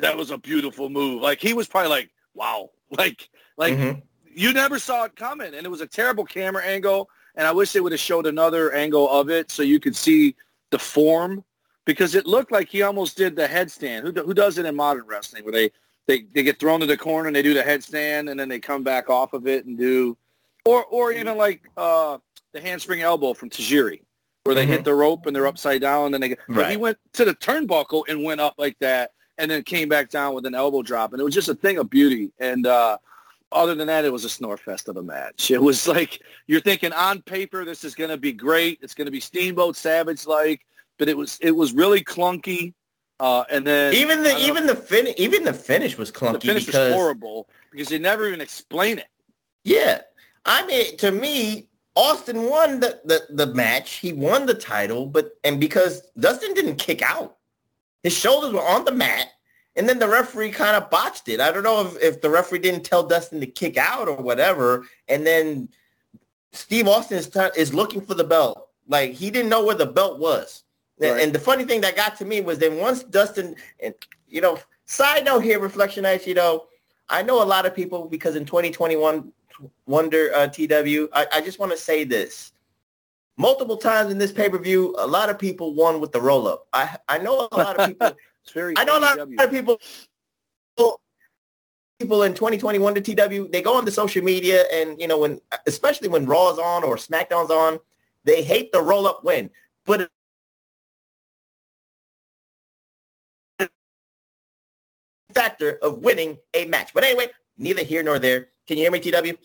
that was a beautiful move. Like he was probably like, wow, like like Mhm. You never saw it coming, and it was a terrible camera angle. And I wish they would have showed another angle of it so you could see the form because it looked like he almost did the headstand. Who, who does it in modern wrestling where they, they, they get thrown to the corner and they do the headstand and then they come back off of it and do, or or even like uh, the handspring elbow from Tajiri where they hit the rope and they're upside down and then they get, but he went to the turnbuckle and went up like that and then came back down with an elbow drop and it was just a thing of beauty and uh, other than that, it was a snore fest of a match. It was like you're thinking on paper this is going to be great. It's going to be Steamboat Savage like, but it was it was really clunky. Uh, and then Even the even the fin even the finish was clunky the finish because was horrible because they never even explain it. Yeah. I mean, to me, Austin won the, the, the match. He won the title, but and because Dustin didn't kick out, his shoulders were on the mat, and then the referee kind of botched it. I don't know if, if the referee didn't tell Dustin to kick out or whatever, and then Steve Austin is, t- is looking for the belt. Like he didn't know where the belt was. And- Right. And the funny thing that got to me was then once Dustin, and you know, side note here, Reflectionites, you know, I know a lot of people because in 2021 Wonder uh, TW, I, I just want to say this. Multiple times in this pay-per-view, a lot of people won with the roll-up. I I know a lot of people. It's very I know a lot of people. People in 2021 to TW, they go on the social media and you know when, especially when Raw's on or SmackDown's on, they hate the roll-up win. But factor of winning a match. But anyway, neither here nor there. Can you hear me, TW?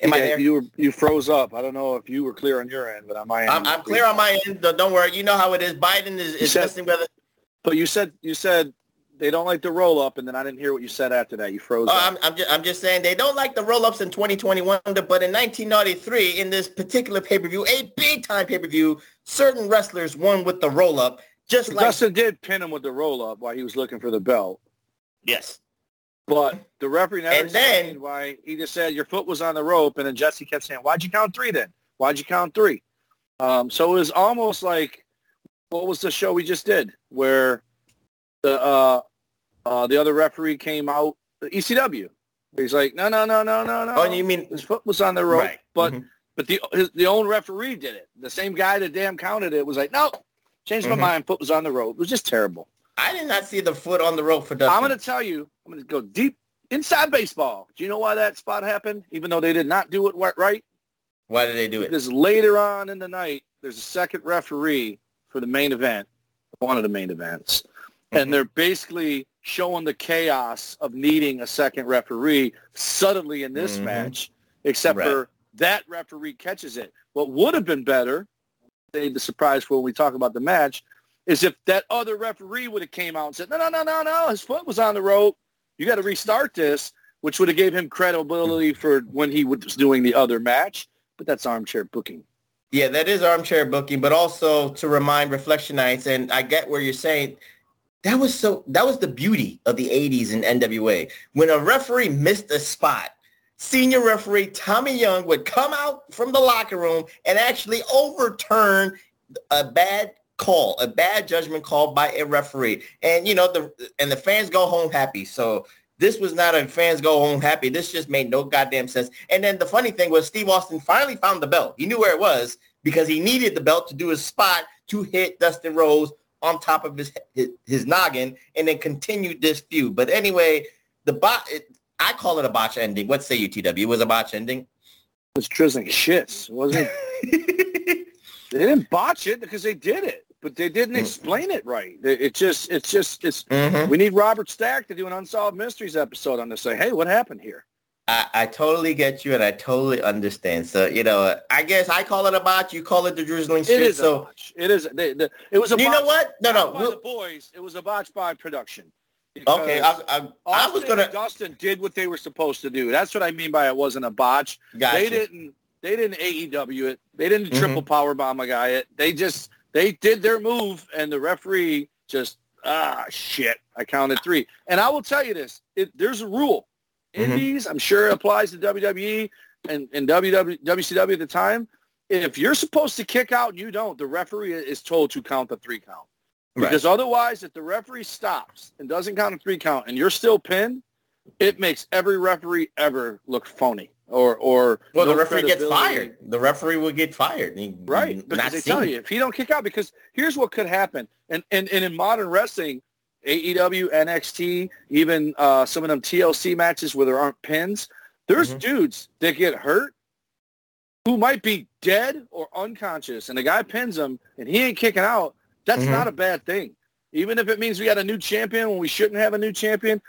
Am I Yeah, there? You were you froze up. I don't know if you were clear on your end, but on my end, I'm, I'm clear on my end. Don't don't worry. You know how it is. Biden is, is with it. But you said you said they don't like the roll up, and then I didn't hear what you said after that. You froze Oh, up. I'm, I'm, just, I'm just saying they don't like the roll-ups in 2021, but in 1993, in this particular pay-per-view, a big-time pay-per-view, certain wrestlers won with the roll-up, just like Dustin did pin him with the roll up while he was looking for the belt. yes. But the referee never And then- why he just said your foot was on the rope, and then Jesse kept saying, "Why'd you count three then? Why'd you count three? Um, so it was almost like what was the show we just did, where the uh, uh, the other referee came out, the ECW. He's like, no, no, no, no, no, no. Oh, you mean his foot was on the rope, Right. but Mhm. but the his, the own referee did it. The same guy that damn counted it was like, no, changed my mind. Foot was on the rope. It was just terrible. I did not see the foot on the rope for Dustin. I'm going to tell you, I'm going to go deep inside baseball. Do you know why that spot happened? Even though they did not do it right? Why did they do it? Because later on in the night, there's a second referee for the main event, one of the main events. Mm-hmm. And they're basically showing the chaos of needing a second referee suddenly in this Mhm. match, except Right. for that referee catches it. What would have been better, save the surprise for when we talk about the match, is if that other referee would have came out and said, no, no, no, no, no, his foot was on the rope. You got to restart this, which would have gave him credibility for when he was doing the other match. But that's armchair booking. Yeah, that is armchair booking, but also to remind Reflectionites, and I get where you're saying that was so that was the beauty of the 80s in NWA. When a referee missed a spot, senior referee Tommy Young would come out from the locker room and actually overturn a bad call, a bad judgment call by a referee. And you know, the and the fans go home happy. So this was not a fans go home happy. This just made no goddamn sense. And then the funny thing was Steve Austin finally found the belt. He knew where it was because he needed the belt to do his spot to hit Dustin Rhodes on top of his his, his noggin and then continued this feud. But anyway, the bot I call it a botch ending. What say you, TW? It was a botch ending. It was drizzling shits, wasn't it? they didn't botch it because they did it, but they didn't explain it right. It it just, it's just, it's. Mhm. We need Robert Stack to do an unsolved mysteries episode on this. Say, hey, what happened here? I, I totally get you and I totally understand. So, you know, I guess I call it a botch. You call it the drizzling It shit. is a so, botch. It is. They, the, it was a. Botch You know what? No, no. by we'll- the boys. It was a botch by production. okay, I, I, I was gonna. Dustin did what they were supposed to do. That's what I mean by it wasn't a botch. Gotcha. They didn't. They didn't AEW it. They didn't Mhm. triple power bomb a guy it. They just they did their move, and the referee just ah shit. I counted three, and I will tell you this: it, there's a rule. Mhm. Indies, I'm sure it applies to WWE and and WW, WCW at the time. If you're supposed to kick out and you don't, the referee is told to count the three count. Right. Because otherwise, if the referee stops and doesn't count a three count and you're still pinned, it makes every referee ever look phony or or Well, the referee gets fired. The referee will get fired. He- Right, because they tell you if he don't kick out, because here's what could happen, and and, and in modern wrestling, AEW, NXT, even uh, some of them TLC matches where there aren't pins, there's Mhm. dudes that get hurt who might be dead or unconscious, and the guy pins them, and he ain't kicking out. That's Mhm. not a bad thing, even if it means we got a new champion when we shouldn't have a new champion.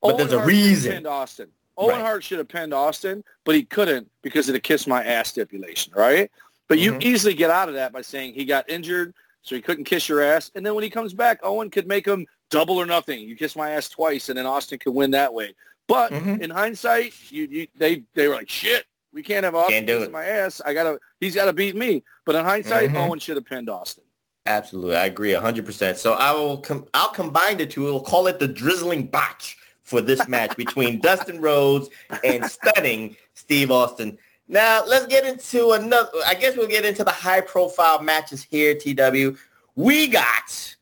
But there's a Hart reason. Austin. Owen Right. Hart should have pinned Austin, but he couldn't because of the kiss my ass stipulation, right? But you Mhm. easily get out of that by saying he got injured, so he couldn't kiss your ass. And then when he comes back, Owen could make him double or nothing. You kiss my ass twice, and then Austin could win that way. But Mhm. in hindsight, you, you they they were like, shit, we can't have Austin Can't do kissing my ass. I gotta, he's got to beat me. But in hindsight, Mhm. Owen should have pinned Austin. Absolutely, I agree hundred percent. So I will com- I'll combine the two. We'll call it the drizzling botch for this match between Dustin Rhodes and stunning Steve Austin. Now let's get into another. I guess we'll get into the high profile matches here. TW, we got.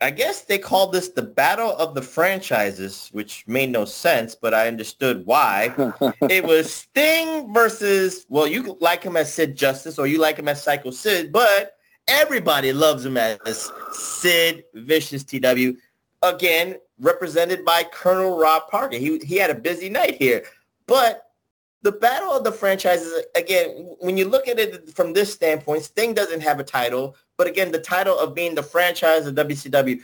I guess they called this the battle of the franchises, which made no sense, but I understood why. it was Sting versus, well, you like him as Sid Justice or you like him as Psycho Sid, but everybody loves him as Sid Vicious TW. Again, represented by Colonel Rob Parker. He, he had a busy night here. But the battle of the franchises, again, when you look at it from this standpoint, Sting doesn't have a title. But again, the title of being the franchise of WCW,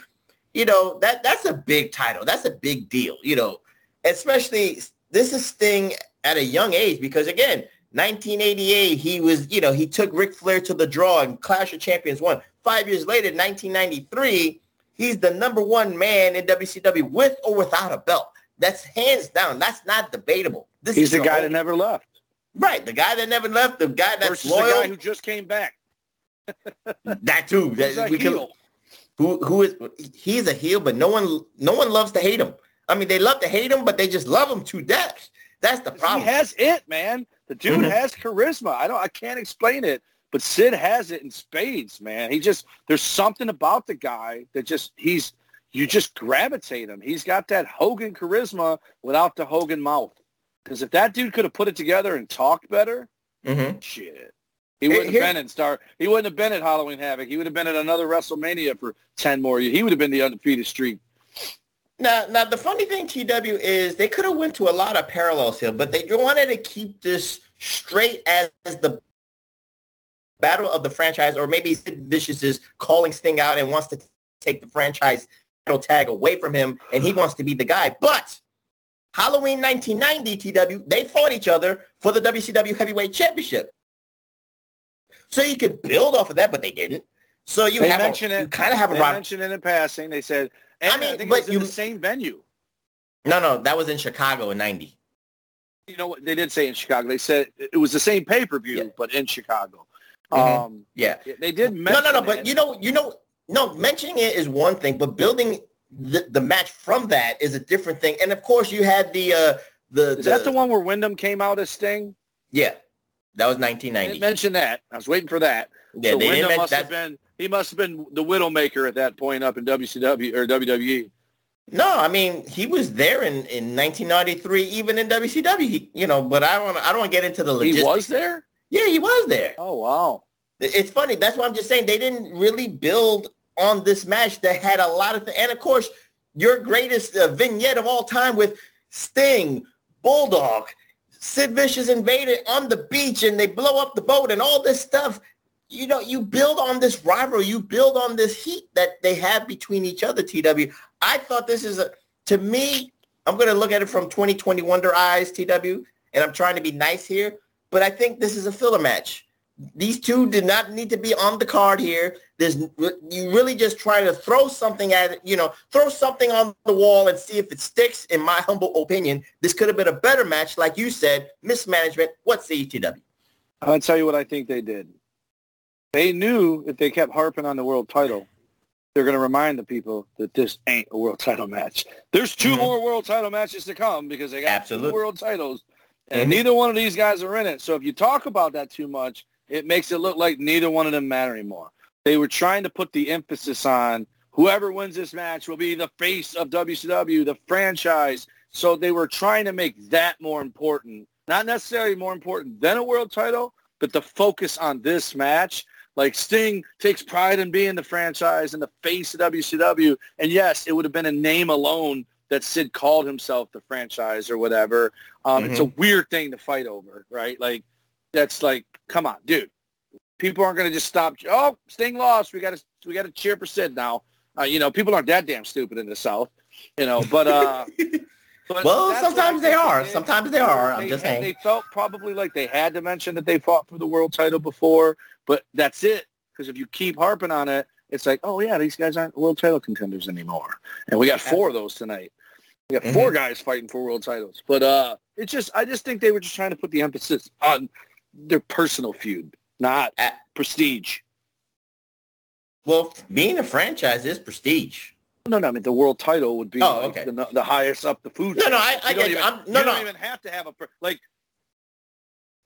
you know, that that's a big title. That's a big deal, you know, especially this is Sting at a young age because again, 1988, he was, you know, he took Ric Flair to the draw and Clash of Champions won. Five years later, 1993, he's the number one man in WCW with or without a belt. That's hands down. That's not debatable. This He's is the guy own- that never left. Right, the guy that never left, the guy that's versus loyal. the guy who just came back. that too. That, we can- who who is he's a heel, but no one no one loves to hate him. I mean, they love to hate him, but they just love him to death. That's the problem. He has it, man. The dude Mhm. has charisma. I don't. I can't explain it, but Sid has it in spades, man. He just there's something about the guy that just he's you just gravitate him. He's got that Hogan charisma without the Hogan mouth. Because if that dude could have put it together and talked better, Mhm. shit, he wouldn't here- have been in Star. He wouldn't have been at Halloween Havoc. He would have been at another WrestleMania for ten more years. He would have been the undefeated streak. Now, now the funny thing, TW, is they could have went to a lot of parallels here, but they wanted to keep this straight as the battle of the franchise, or maybe Sid Vicious is calling Sting out and wants to take the franchise title tag away from him, and he wants to be the guy. But Halloween 1990, TW, they fought each other for the WCW Heavyweight Championship. So you could build off of that, but they didn't. So you have mentioned a, it. you kind of have a they mentioned it in passing. They said, and I, I mean, think but it was in you- the same venue. No, no, that was in Chicago in 90. you know what they did say in Chicago? They said it was the same pay per view, Yeah. but in Chicago. Mhm. Um, Yeah. they did. No, Mention no, no. it. But you know, you know, no. Mentioning it is one thing, but building the, the match from that is a different thing. And of course, you had the uh, the, is that the one where Windham came out as Sting? Yeah, that was 1990. didn't mention that. I was waiting for that. Yeah, so they Windham must have been. He must have been the Widowmaker at that point up in WCW or WWE. No, I mean he was there in, in 1993, even in WCW. He, you know, but I don't I don't want to get into the He was there. Yeah, he was there. Oh wow. It's funny. That's why I'm just saying they didn't really build on this match that had a lot of, th- and of course, your greatest uh, vignette of all time with Sting, Bulldog, Sid Vicious and Vader on the beach, and they blow up the boat and all this stuff. You know, you build on this rivalry, you build on this heat that they have between each other. TW. I thought this is a, to me, I'm going to look at it from 2020 Wonder Eyes, TW, and I'm trying to be nice here, but I think this is a filler match. These two did not need to be on the card here. There's you really just trying to throw something at it, you know, throw something on the wall and see if it sticks. In my humble opinion, this could have been a better match, like you said, mismanagement. What's the ETW? I'll tell you what I think they did. They knew if they kept harping on the world title, they're gonna remind the people that this ain't a world title match. There's 2 Mhm. more world title matches to come because they got Absolute. two world titles, and neither one of these guys are in it. So if you talk about that too much, it makes it look like neither one of them matter anymore. They were trying to put the emphasis on whoever wins this match will be the face of WCW, the franchise. So they were trying to make that more important. Not necessarily more important than a world title, but the focus on this match. Like Sting takes pride in being the franchise and the face of WCW. And yes, it would have been a name alone that Sid called himself the franchise or whatever. Um, It's a weird thing to fight over, right? Like that's like, come on, dude. People aren't going to just stop. Oh, Sting lost. We got to we got to cheer for Sid now. Uh, you know, people aren't that damn stupid in the South. You know, but uh, but Well, that's what I sometimes they are. Sometimes they are. I'm They- just saying. They felt probably like they had to mention that they fought for the world title before, but that's it. Because if you keep harping on it, it's like, oh yeah, these guys aren't world title contenders anymore, and we got four of those tonight. We got 4 guys fighting for world titles, but uh, it's just I just think they were just trying to put the emphasis on their personal feud, not at prestige. Well, being a franchise is prestige. No, no, I mean the world title would be Oh, like, okay. the, the highest up the food. No, chain. no, I- I don't get even- I'm- no, you no. don't even have to have a like.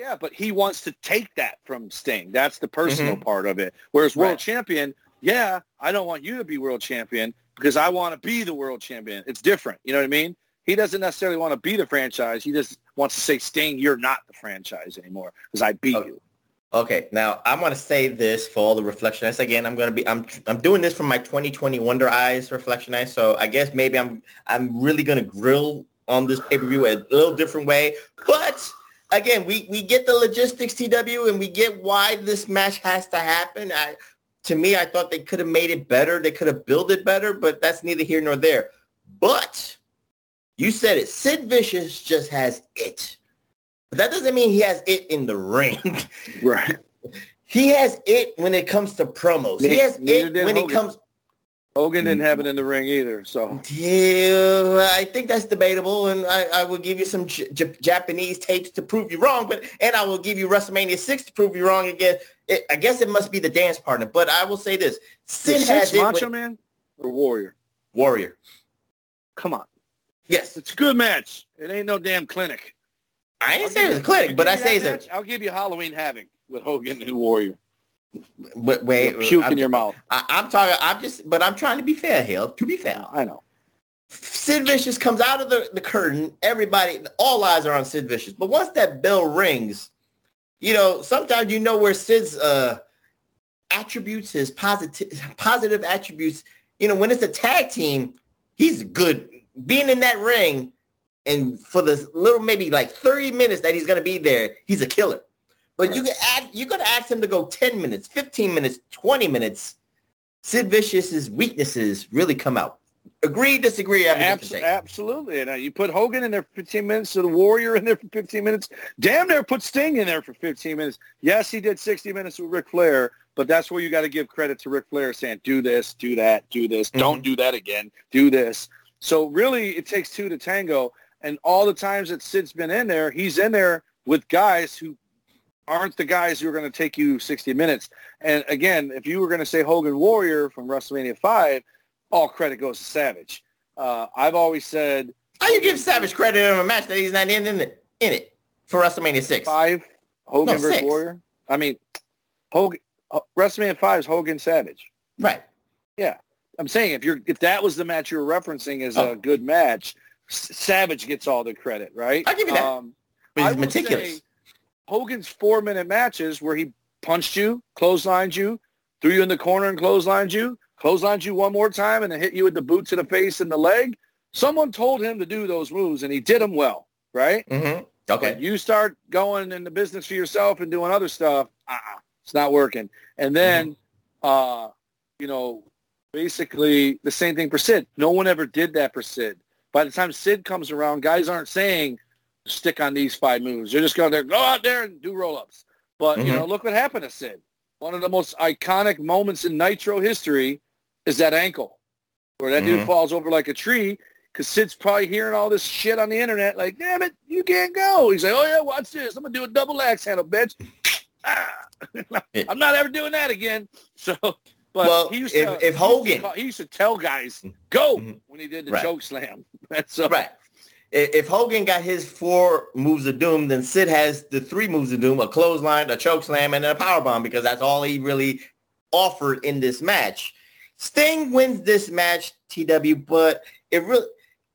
Yeah, but he wants to take that from Sting. That's the personal Mm-hmm. part of it. Whereas world champion, yeah, I don't want you to be world champion because I want to be the world champion. It's different. You know what I mean? He doesn't necessarily want to be the franchise. He just wants to say, Sting, you're not the franchise anymore because I beat you. Okay, now I'm gonna say this for all the reflectionists. Again, I'm gonna be I'm I'm doing this from my 2020 Wonder Eyes reflectionist. So I guess maybe I'm I'm really gonna grill on this pay per view a little different way. But again, we we get the logistics, TW, and we get why this match has to happen. I to me, I thought they could have made it better. They could have built it better, but that's neither here nor there. But you said it. Sid Vicious just has it. But that doesn't mean he has it in the ring. Right. He has it when it comes to promos. He has it when it comes. Hogan didn't have it mm-hmm. in the ring either. So Yeah, I think that's debatable, and I, I will give you some J- J- Japanese tapes to prove you wrong. But and I will give you WrestleMania six to prove you wrong again. It, I guess it must be the dance partner. But I will say this: Sid Is has Macho with- Man or Warrior? Warrior. Come on. Yes, it's a good match. It ain't no damn clinic. I ain't saying it's a clinic, but I say that it's a- match. I'll give you Halloween Havoc with Hogan and Warrior. Wait, wait puke I'm, in your mouth. I, I'm talking. I'm just, but I'm trying to be fair here. To be fair, I know. Sid Vicious comes out of the, the curtain. Everybody, all eyes are on Sid Vicious. But once that bell rings, you know, sometimes you know where Sid's uh, attributes, his positive positive attributes. You know, when it's a tag team, he's good. Being in that ring, and for the little maybe like 30 minutes that he's gonna be there, he's a killer. But you can add, you're gonna ask him to go 10 minutes, 15 minutes, 20 minutes. Sid Vicious's weaknesses really come out. Agree, disagree, I have a different Abs- absolutely. And uh, you put Hogan in there for 15 minutes, so the Warrior in there for 15 minutes. Damn near put Sting in there for 15 minutes. Yes, he did 60 minutes with Ric Flair, but that's where you got to give credit to Ric Flair saying, do this, do that, do this. Don't do that again. Do this. So really, it takes two to tango. And all the times that Sid's been in there, he's in there with guys who aren't the guys who are going to take you 60 minutes. And again, if you were going to say Hogan Warrior from WrestleMania 5, all credit goes to Savage. Uh, I've always said How you give Savage credit in a match that he's not in, in it in it for WrestleMania six? five Hogan No, versus six. Warrior. I mean, Hogan WrestleMania five is Hogan Savage. Right. Yeah, I'm saying if you're if that was the match you were referencing as Oh. a good match, S- Savage gets all the credit, right? I'll give you that. Um, But he's meticulous. Hogan's four minute matches where he punched you, clotheslined you, threw you in the corner and clotheslined you, clotheslined you one more time and then hit you with the boot to the face and the leg. Someone told him to do those moves and he did them well, right? Mm-hmm. Okay. But you start going in the business for yourself and doing other stuff, uh-uh, it's not working. And then, uh, you know, basically the same thing for Sid. No one ever did that for Sid. By the time Sid comes around, guys aren't saying stick on these five moves. They're just going there, go out there and do roll-ups. But, you Mhm. know, look what happened to Sid. One of the most iconic moments in Nitro history is that ankle where that dude Mhm. falls over like a tree because Sid's probably hearing all this shit on the internet like, damn it, you can't go. He's like, oh, yeah, watch this. I'm going to do a double axe handle, bitch. ah, I'm not ever doing that again. So, but Well, he used if- to, if he used to Hogan- he used to tell guys go Mhm. when he did the Right. choke slam. That's so, Right. If Hogan got his four moves of doom, then Sid has the three moves of doom, a clothesline, a choke slam, and a power bomb because that's all he really offered in this match. Sting wins this match, TW, but it really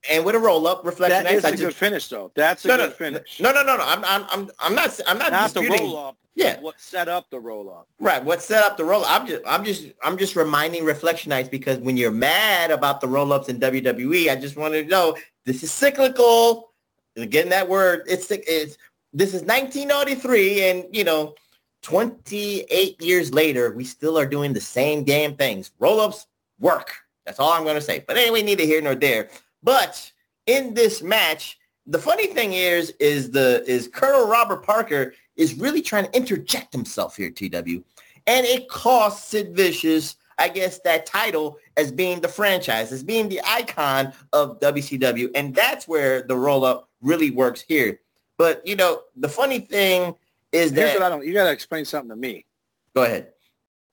and with a roll up reflection. That is I a just- good finish, though. That's a no, good no, finish. No, no, no, no. I'm, I'm, I'm, I'm not. I'm not, Not the roll up. Yeah. What set up the roll up? Right. What set up the roll? Up? I'm just, I'm just, I'm just reminding Reflectionites because when you're mad about the roll ups in WWE, I just wanted to know this is cyclical. Again, that word. It's, it's. This is 1993, and you know, 28 years later, we still are doing the same damn things. Roll ups work. That's all I'm going to say. But anyway, neither here nor there. But in this match, the funny thing is, is the is Colonel Robert Parker is really trying to interject himself here, TW, and it costs Sid Vicious, I guess, that title as being the franchise, as being the icon of WCW, and that's where the roll up really works here. But you know, the funny thing is Here's that what I don't. You got to explain something to me. go ahead.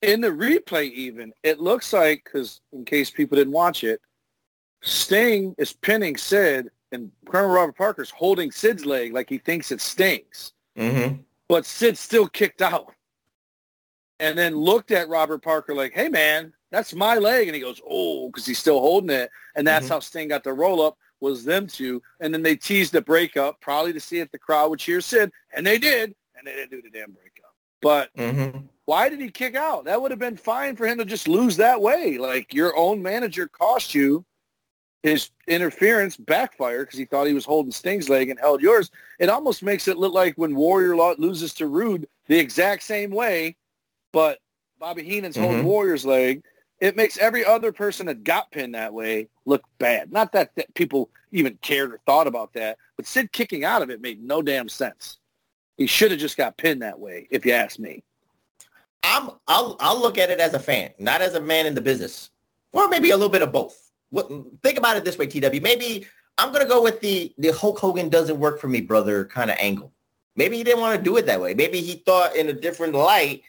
In the replay, even it looks like because in case people didn't watch it, Sting is pinning Sid, and Colonel Robert Parker's holding Sid's leg like he thinks it stings. Mm-hmm. but Sid still kicked out. And then looked at Robert Parker like, hey, man, that's my leg. And he goes, oh, because he's still holding it. And that's Mhm. how Sting got the roll-up was them two. And then they teased the breakup, probably to see if the crowd would cheer Sid. And they did. And they didn't do the damn breakup. But Mm-hmm. why did he kick out? That would have been fine for him to just lose that way. Like your own manager cost you his interference backfired because he thought he was holding Sting's leg and held yours. It almost makes it look like when Warrior lo- loses to Rude the exact same way, but Bobby Heenan's holding Mhm. Warrior's leg. It makes every other person that got pinned that way look bad. Not that, that people even cared or thought about that, but Sid kicking out of it made no damn sense. He should have just got pinned that way, if you ask me. I'm I'll I'll look at it as a fan, not as a man in the business, or maybe a little bit of both. What, think about it this way, TW. Maybe I'm gonna go with the the Hulk Hogan doesn't work for me, brother, kind of angle. Maybe he didn't want to do it that way. Maybe he thought in a different light,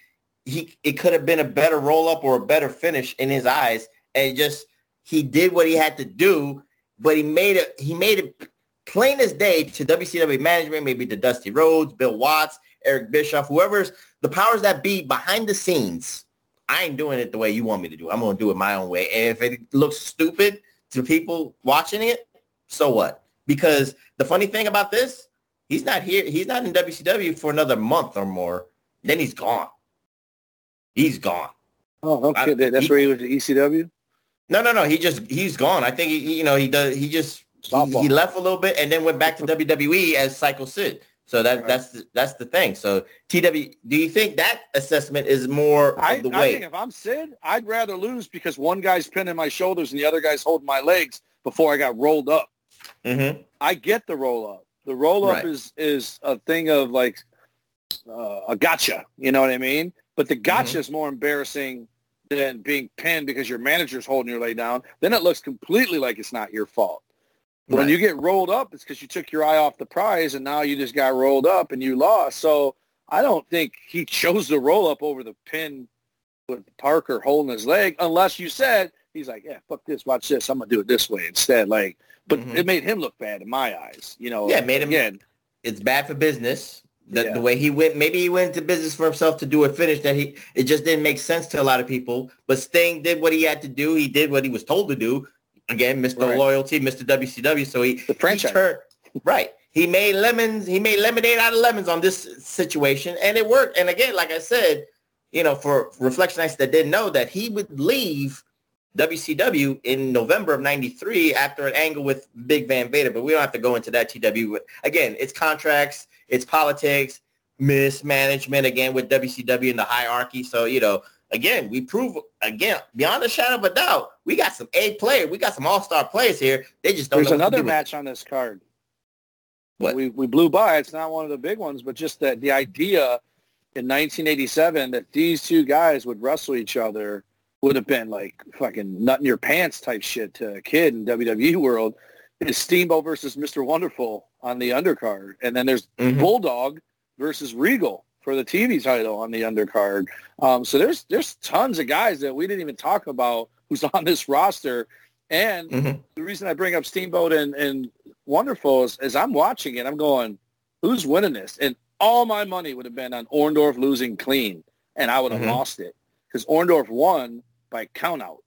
he it could have been a better roll up or a better finish in his eyes, and just he did what he had to do, but he made it he made it plain as day to WCW management, maybe to Dusty Rhodes, Bill Watts, Eric Bischoff, whoever's the powers that be behind the scenes. I ain't doing it the way you want me to do. it. I'm going to do it my own way. And if it looks stupid to people watching it, so what? Because the funny thing about this, he's not here. He's not in WCW for another month or more. Then he's gone. He's gone. Oh, okay. I- That's he- where he was at ECW? No, no, no. He just he's gone. I think he, you know he does. He just he, he left a little bit and then went back to WWE as Psycho Sid. So that Right. that's the, that's the thing. So TW, do you think that assessment is more I, of the I way? think if I'm Sid, I'd rather lose because one guy's pinning my shoulders and the other guy's holding my legs before I got rolled up. mm-hmm. I get the roll up. The roll up Right. is is a thing of like uh, a gotcha. You know what I mean? But the Mm-hmm. gotcha is more embarrassing than being pinned because your manager's holding your leg down. Then it looks completely like it's not your fault. When you get rolled up, it's because you took your eye off the prize and now you just got rolled up and you lost. So I don't think he chose the roll up over the pin with Parker holding his leg, unless you said he's like, yeah, fuck this, watch this, I'm gonna do it this way instead. Like, but Mhm. it made him look bad in my eyes. You know, Yeah, it made him- again. It's bad for business. The, Yeah. the way he went, maybe he went into business for himself to do a finish that he it just didn't make sense to a lot of people. But Sting did what he had to do. He did what he was told to do. Again, Mr. Right. Loyalty, Mr. WCW. So he The franchise. He turned, right. He made lemons. He made lemonade out of lemons on this situation, and it worked. And again, like I said, you know, for reflection reflectionites that didn't know that he would leave WCW in November of 93 after an angle with Big Van Vader, but we don't have to go into that TW. Again, it's contracts, it's politics, mismanagement again with WCW and the hierarchy. So, you know, again, we prove again, beyond a shadow of a doubt, we got some A players, we got some all-star players here. They just don't There's know what to another match on this card. What? We we blew by. It's not one of the big ones, but just that the idea in 1987 that these two guys would wrestle each other would have been like fucking nut in your pants type shit to a kid in WWE world. Is Steamboat versus Mr. Wonderful on the undercard, and then there's Mhm. Bulldog versus Regal for the TV title on the undercard. Um, so there's there's tons of guys that we didn't even talk about who's on this roster. And Mhm. the reason I bring up Steamboat and, and Wonderful is, is I'm watching it. I'm going, who's winning this? And all my money would have been on Orndorff losing clean, and I would have Mhm. lost it because Orndorff won by count out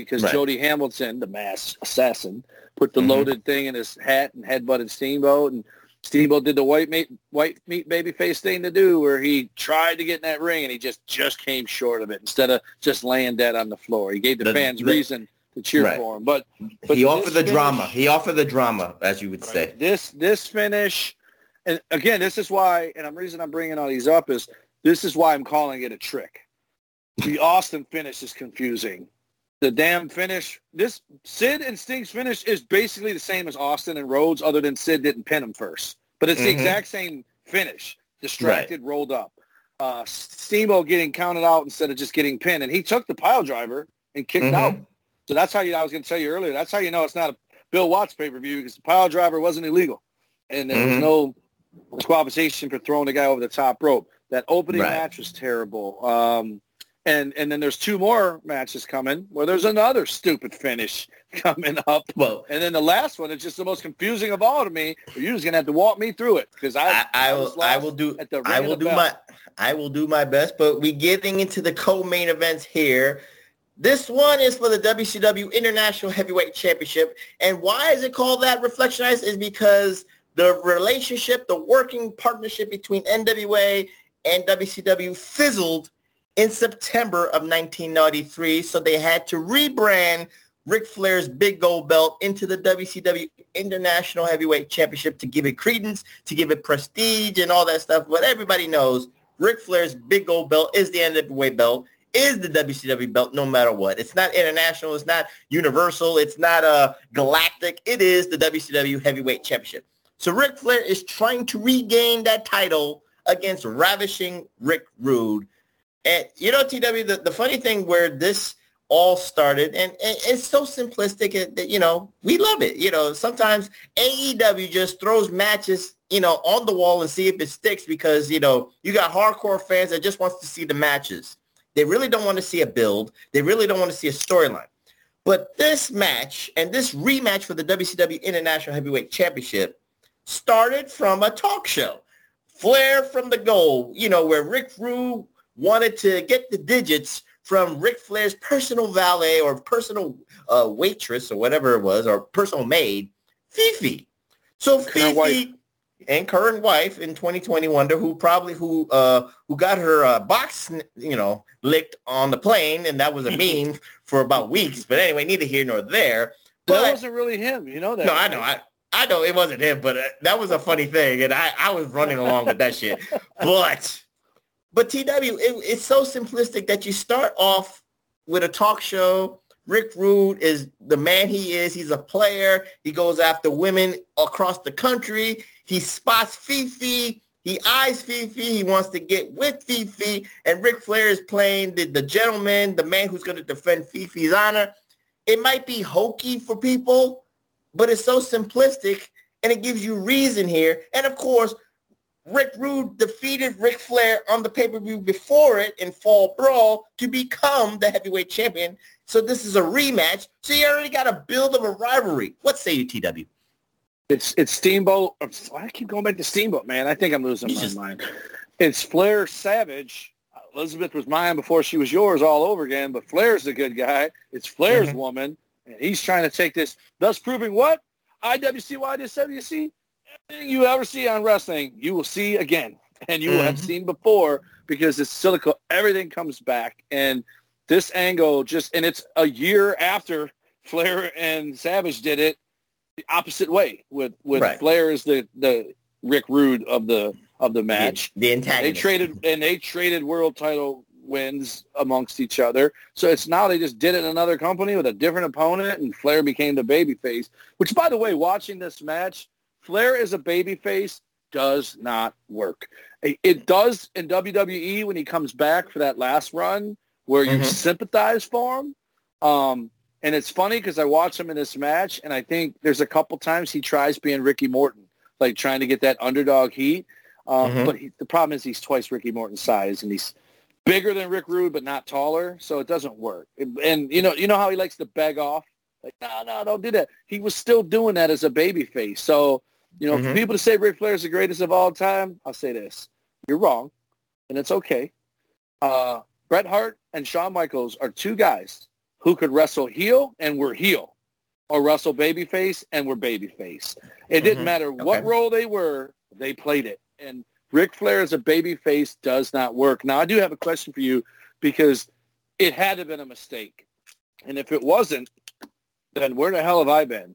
because Right. Jody Hamilton, the mass assassin, put the Mhm. loaded thing in his hat and headbutted Steamboat, and Steamboat did the white meat white meat baby face thing to do, where he tried to get in that ring and he just just came short of it instead of just laying dead on the floor. He gave the, The- fans the- reason to cheer Right. for him, but but he offered the finish- drama. He offered the drama, as you would say. this this finish, and again, this is why, and the reason I'm bringing all these up is this is why I'm calling it a trick. The Austin finish is confusing. The damn finish, this Sid and Sting's finish is basically the same as Austin and Rhodes, other than Sid didn't pin him first. But it's the Mhm. exact same finish. Distracted, rolled up. Uh, Steamboat getting counted out instead of just getting pinned, and he took the pile driver and kicked Mhm. out. So that's how you. I was going to tell you earlier. That's how you know it's not a Bill Watts pay per view because the pile driver wasn't illegal, and there was Mhm. no disqualification for throwing the guy over the top rope. That opening Right. match was terrible. Um, and and then there's two more matches coming where there's another stupid finish coming up. Well, And then the last one is just the most confusing of all to me. You're just gonna have to walk me through it because I, I, I will. I will do. at the I will do bell. my. I will do my best. But we getting into the co-main events here. This one is for the WCW International Heavyweight Championship. And why is it called that? Reflectionites is because the relationship, the working partnership between NWA and WCW fizzled in September of 1993. So they had to rebrand Ric Flair's big gold belt into the WCW International Heavyweight Championship to give it credence, to give it prestige and all that stuff. But everybody knows Ric Flair's big gold belt is the NWA belt, is the WCW belt no matter what. It's not international. It's not universal. It's not uh, galactic. It is the WCW Heavyweight Championship. So Ric Flair is trying to regain that title against ravishing Rick Rude. And you know, TW, the, the funny thing where this all started, and, and it's so simplistic that, you know, we love it. You know, sometimes AEW just throws matches, you know, on the wall and see if it sticks because, you know, you got hardcore fans that just wants to see the matches. They really don't want to see a build. They really don't want to see a storyline. But this match and this rematch for the WCW International Heavyweight Championship started from a talk show. Flair for the Gold, you know, where Rick Rude wanted to get the digits from Ric Flair's personal valet or personal uh, waitress or whatever it was, or personal maid, Fifi. So Current wife. Fifi and current wife in 2020 Wonder, who probably who uh, who got her uh, box, you know, licked on the plane, and that was a meme for about weeks. But anyway, neither here nor there. That But wasn't really him. You know that. no, I know, I, I know it wasn't him, but uh, that was a funny thing, and I, I was running along with that shit. But, but TW, it, it's so simplistic that you start off with a talk show. Rick Rude is the man he is. He's a player. He goes after women across the country. He spots Fifi. He eyes Fifi. He wants to get with Fifi. And Ric Flair is playing the, the gentleman, the man who's going to defend Fifi's honor. It might be hokey for people, but it's so simplistic and it gives you reason here. And of course, Rick Rude defeated Ric Flair on the pay-per-view before it in Fall Brawl to become the heavyweight champion. So this is a rematch. So you already got a build of a rivalry. What say you, TW? It's it's Steamboat. I keep going back to Steamboat, man. I think I'm losing You my just- mind. It's Flair Savage. Elizabeth was mine before she was yours all over again, but Flair's the good guy. It's Flair's Mhm. woman, and he's trying to take this, thus proving what? IWC, this WC, everything you ever see on wrestling, you will see again, and you will have Mhm. seen before because it's silica. Everything comes back, and this angle just, and it's a year after Flair and Savage did it the opposite way with with Right. Flair is the the Rick Rude of the of the match. The They antagonist. traded and they traded world title wins amongst each other. So it's now they just did it in another company with a different opponent, and Flair became the babyface. Which, by the way, watching this match, Flair as a babyface does not work. It, does in WWE when he comes back for that last run, where you Mhm. sympathize for him. Um, and it's funny because I watch him in this match, and I think there's a couple times he tries being Ricky Morton, like trying to get that underdog heat. Um, Mhm. But he, the problem is he's twice Ricky Morton's size, and he's bigger than Rick Rude, but not taller, so it doesn't work. And you know, you know how he likes to beg off, like, no, no, don't do that. He was still doing that as a baby face. So, you know, for Mhm. people to say Ric Flair is the greatest of all time, I'll say this: you're wrong, and it's okay. Uh, Bret Hart and Shawn Michaels are two guys who could wrestle heel and were heel, or wrestle babyface and were babyface. It didn't Mhm. matter what role they were; they played it. And Ric Flair as a babyface does not work. Now, I do have a question for you because it had to have been a mistake, and if it wasn't, then where the hell have I been?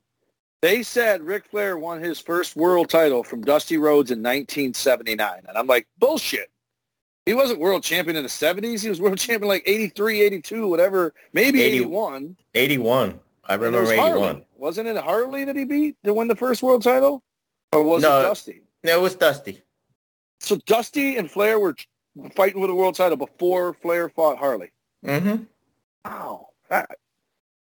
They said Ric Flair won his first world title from Dusty Rhodes in 1979, and I'm like, bullshit. He wasn't world champion in the 70s. He was world champion like 83, 82, whatever, maybe 80 81. 81. I remember was 81. Harley. Wasn't it Harley that he beat to win the first world title? Or was No. it Dusty? No, it was Dusty. So Dusty and Flair were fighting for the world title before Flair fought Harley. Mm-hmm. Wow. That,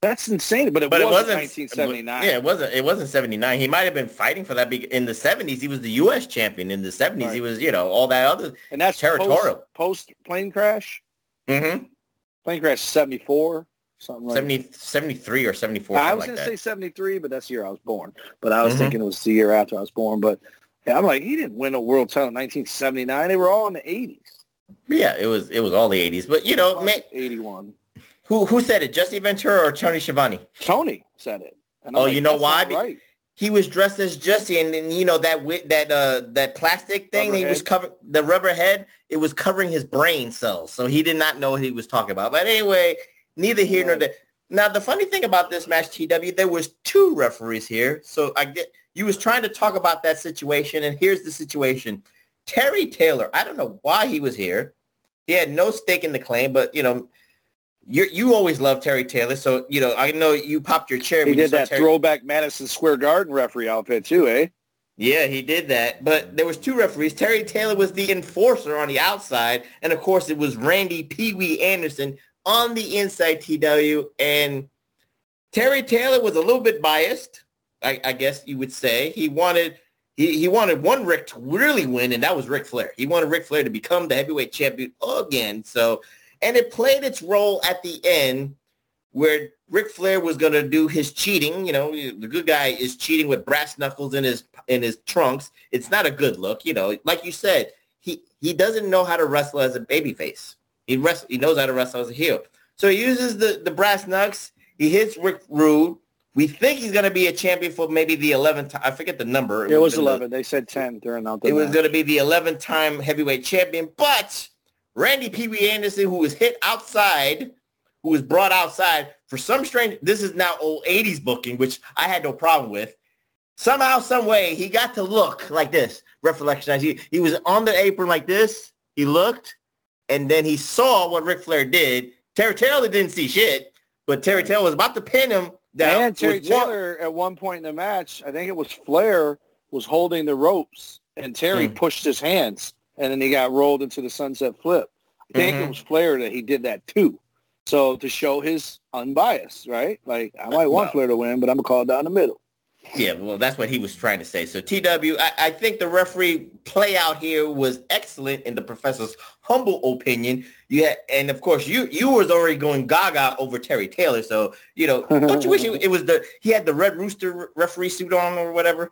that's insane. But it, But wasn't, wasn't 1979. Yeah, it wasn't. It wasn't 79. He might have been fighting for that be- in the 70s. He was the U.S. champion in the 70s. He was, you know, all that other. And that's Territorial. Post, post plane crash. Mm-hmm. Plane crash 74, something like 70, 73 or 74. I was like going to say 73, but that's the year I was born. But I was Mhm. thinking it was the year after I was born. But yeah, I'm like, he didn't win a world title in 1979. They were all in the 80s. Yeah, it was. It was all the 80s. But you know, man, 81. Who who said it? Jesse Ventura or Tony Schiavone? Tony said it. And Oh, like, you know why? Right. He was dressed as Jesse, and then you know that that uh that plastic thing he was covered the rubber head. It was covering his brain cells, so he did not know what he was talking about. But anyway, neither here nor Right. there. Now the funny thing about this match, TW, there was two referees here. So I get you was trying to talk about that situation, and here's the situation. Terry Taylor, I don't know why he was here. He had no stake in the claim, but you know, you you always love Terry Taylor, so you know I know you popped your chair. He did that Terry- throwback Madison Square Garden referee outfit too, eh? yeah, he did that. But there was two referees. Terry Taylor was the enforcer on the outside, and of course it was Randy Pee Wee Anderson on the inside. TW and Terry Taylor was a little bit biased, I, I guess you would say. He wanted he, he wanted one Rick to really win, and that was Ric Flair. He wanted Ric Flair to become the heavyweight champion again. So, and it played its role at the end where Ric Flair was going to do his cheating. You know, the good guy is cheating with brass knuckles in his in his trunks. It's not a good look. You know, like you said, he he doesn't know how to wrestle as a babyface. He wrest, he knows how to wrestle as a heel. So he uses the the brass knucks. He hits Rick Rude. We think he's going to be a champion for maybe the 11th time. I forget the number. It was in the- 11. They said 10 during out the it was going to be the 11th time heavyweight champion, but Randy Pee Wee Anderson, who was hit outside, who was brought outside for some strange, this is now old 80s booking, which I had no problem with. Somehow, some way, he got to look like this. Reflection. He, he was on the apron like this. He looked, and then he saw what Ric Flair did. Terry Taylor didn't see shit, but Terry Taylor was about to pin him down. and Terry Taylor, at one point in the match, I think it was Flair, was holding the ropes, and Terry Hmm. pushed his hands, and then he got rolled into the sunset flip. I think it Mhm. was Flair that he did that too. So to show his unbiased, right? Like, I might want Well- Flair to win, but I'm to call it down the middle. Yeah, well, that's what he was trying to say. So, TW, I, I think the referee play out here was excellent in the professor's humble opinion. Yeah, and of course, you you was already going gaga over Terry Taylor. So, you know, don't you wish it, it was the he had the Red Rooster referee suit on or whatever?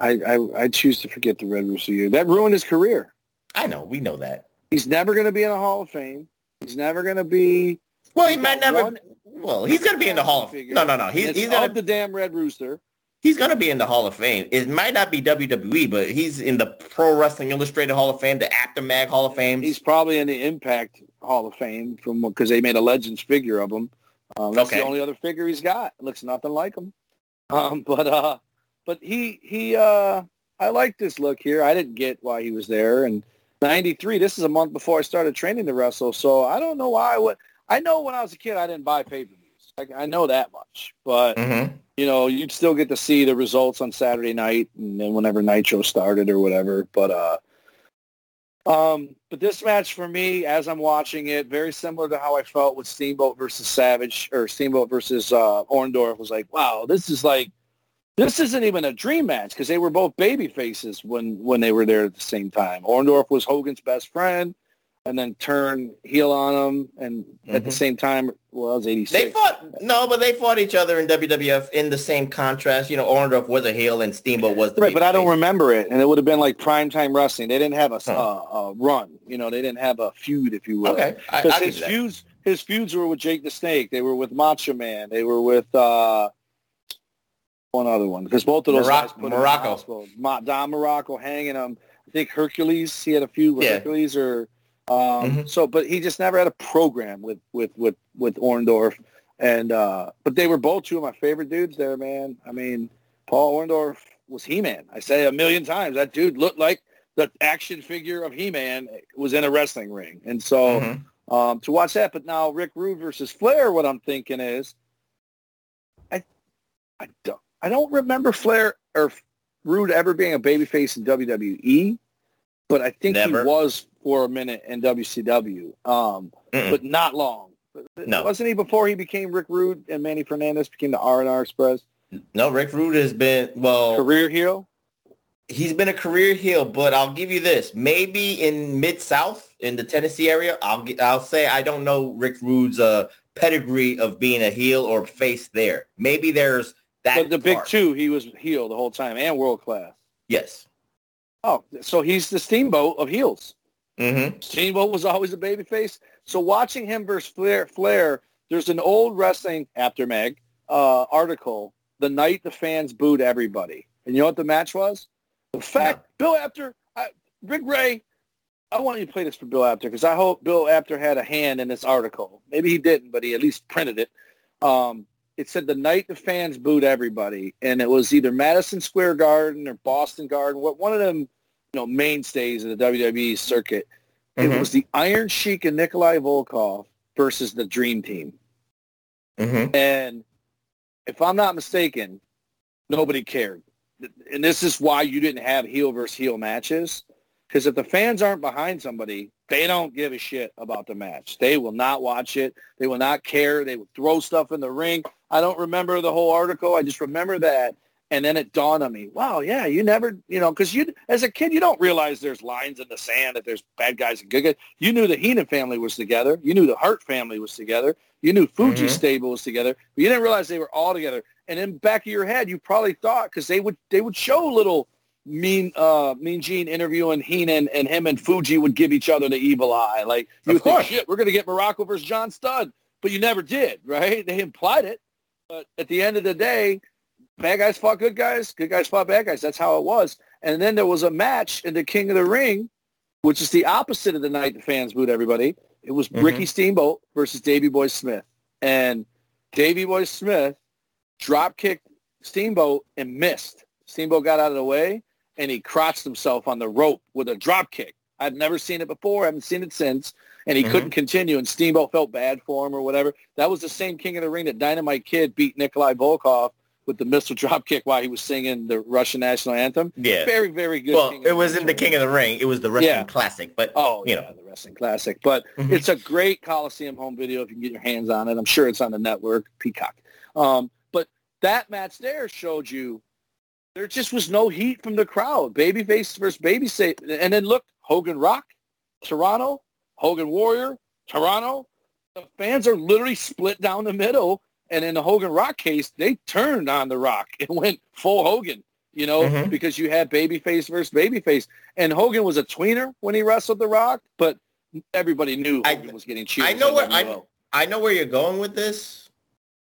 I, I, I choose to forget the Red Rooster year. That ruined his career. I know, we know that. He's never going to be in the Hall of Fame. He's never going to be. Well, he might never. one- well, he's gonna be in the Hall of Fame. No, no, no. He's he's of the damn Red Rooster. he's gonna be in the Hall of Fame. It might not be WWE, but he's in the Pro Wrestling Illustrated Hall of Fame, the Aftermath Hall of Fame. He's probably in the Impact Hall of Fame from because they made a Legends figure of him. Um, that's Okay. the only other figure he's got. Looks nothing like him. Um, but uh, but he he uh, I like this look here. I didn't get why he was there. And '93. This is a month before I started training to wrestle, so I don't know why. What I know when I was a kid, I didn't buy pay per views. Like I know that much, but Mhm. you know, you'd still get to see the results on Saturday night and then whenever Nitro started or whatever. But uh um but this match for me as I'm watching it, very similar to how I felt with Steamboat versus Savage or Steamboat versus uh Orndorff was like, wow, this is like This isn't even a dream match because they were both baby faces when when they were there at the same time. Orndorff was Hogan's best friend, and then turned heel on him, and at the Mhm. same time, well, I was eighty They fought no, but they fought each other in WWF in the same contrast. You know, Orndorff was a heel and Steamboat was the Right, but I don't babyface. remember it, and it would have been like primetime wrestling. They didn't have a, Huh. uh, a run, you know. They didn't have a feud, if you will. Okay, I, Because I his give you that. feuds, his feuds were with Jake the Snake. They were with Macho Man. They were with uh, one other one. Because both of those Moroc- guys put him in the Muraco. hospital. Don Muraco hanging him. I think Hercules. He had a few with Yeah. Hercules, or um, Mhm. so. But he just never had a program with with with with Orndorff. And uh, but they were both two of my favorite dudes there, man. I mean, Paul Orndorff was He-Man. I say a million times that dude looked like the action figure of He-Man was in a wrestling ring, and so Mhm. um, to watch that. But now Rick Rude versus Flair, what I'm thinking is, I, I don't, I don't remember Flair or Rude ever being a babyface in WWE, but I think Never. he was for a minute in WCW, um, but not long. No. wasn't he before he became Rick Rude and Manny Fernandez became the R and R Express No, Rick Rude has been well. career heel? He's been a career heel, but I'll give you this: maybe in Mid South, in the Tennessee area, I'll I'll say I don't know Rick Rude's uh, pedigree of being a heel or face there. Maybe there's that. But the big part. two, he was heel the whole time and world class. Yes. Oh, so he's the Steamboat of heels. Mm-hmm. Steamboat was always a babyface. So watching him versus Flair, Flair, there's an old wrestling Apter Mag uh, article, the night the fans booed everybody. And you know what the match was? The fact Bill Apter, I, Rick Ray, I want you to play this for Bill Apter because I hope Bill Apter had a hand in this article. Maybe he didn't, but he at least printed it. Um, it said the night the fans booed everybody, and it was either Madison Square Garden or Boston Garden, what one of them, you know, mainstays of the WWE circuit. It Mhm. was the Iron Sheik and Nikolai Volkov versus the Dream Team. Mm-hmm. And if I'm not mistaken, nobody cared. And this is why you didn't have heel versus heel matches. Because if the fans aren't behind somebody, they don't give a shit about the match. They will not watch it. They will not care. They will throw stuff in the ring. I don't remember the whole article. I just remember that. And then it dawned on me, wow, yeah, you never, you know, because you, as a kid, you don't realize there's lines in the sand, that there's bad guys and good guys. You knew the Heenan family was together. You knew the Hart family was together. You knew Fuji Mhm. stable was together, but you didn't realize they were all together. And in the back of your head, you probably thought because they would they would show little mean uh mean Gene interviewing Heenan and him and Fuji would give each other the evil eye. Like you Of think, course. shit, we're gonna get Muraco versus John Studd, but you never did, right? They implied it, but at the end of the day, bad guys fought good guys, good guys fought bad guys. That's how it was. And then there was a match in the King of the Ring, which is the opposite of the night the fans booed everybody. It was Mhm. Ricky Steamboat versus Davy Boy Smith. And Davy Boy Smith drop kicked Steamboat and missed. Steamboat got out of the way and he crotched himself on the rope with a drop kick. I've never seen it before. I haven't seen it since. And he Mhm. couldn't continue and Steamboat felt bad for him or whatever. That was the same King of the Ring that Dynamite Kid beat Nikolai Volkov with the missile drop kick while he was singing the Russian national anthem. Yeah. Very, very good. Well, King it was Ring in the. King of the Ring. It was the wrestling Yeah. classic, but Oh, you yeah, know. the wrestling classic. But Mhm. it's a great Coliseum home video if you can get your hands on it. I'm sure it's on the network, Peacock. Um, but that match there showed you there just was no heat from the crowd. Babyface versus babyface. And then look, Hogan Rock, Toronto, Hogan Warrior, Toronto. The fans are literally split down the middle. And in the Hogan Rock case, they turned on the Rock and went full Hogan, you know, Mhm. because you had babyface versus babyface. And Hogan was a tweener when he wrestled the Rock, but everybody knew I- Hogan was getting cheered. I know from where I, I know where you're going with this.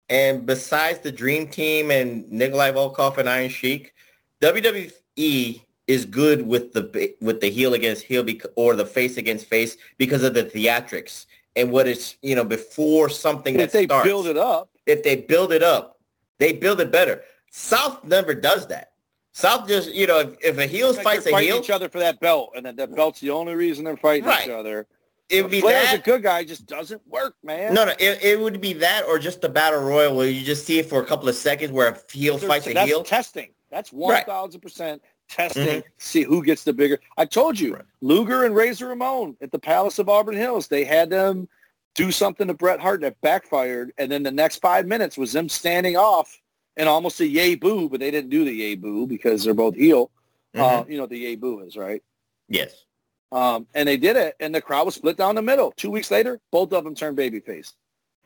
And besides the Dream Team and Nikolai Volkov and Iron Sheik, WWE is good with the with the heel against heel bec- or the face against face because of the theatrics and what it's you know before something If that they starts. build it up, if they build it up, they build it better. South never does that. South just you know if, if a heel like fights a heel, each other for that belt, and that, that belt's the only reason they're fighting Right. each other. it would be Flair's that. a good guy, just doesn't work, man. No, no, it, it would be that or just the battle royal where you just see it for a couple of seconds where a heel fights a that's heel. testing. That's one Right. thousand percent testing. Mhm. See who gets the bigger. I told you, Right. Luger and Razor Ramon at the Palace of Auburn Hills. They had them do something to Bret Hart that backfired, and then the next five minutes was them standing off and almost a yay boo, but they didn't do the yay boo because they're both heel. Uh, Mhm. you know the yay boo is, right? Yes. Um, and they did it, and the crowd was split down the middle. Two weeks later, both of them turned babyface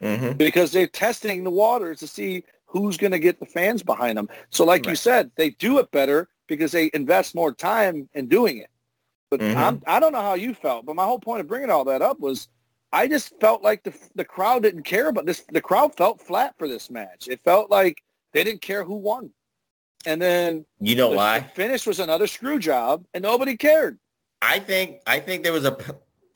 hmm because they're testing the waters to see who's going to get the fans behind them. So, like you said, they do it better because they invest more time in doing it. But Mhm. I'm, I don't know how you felt, but my whole point of bringing all that up was I just felt like the the crowd didn't care about this. The crowd felt flat for this match. It felt like they didn't care who won. And then You know the, why? the finish was another screw job, and nobody cared. I think I think there was a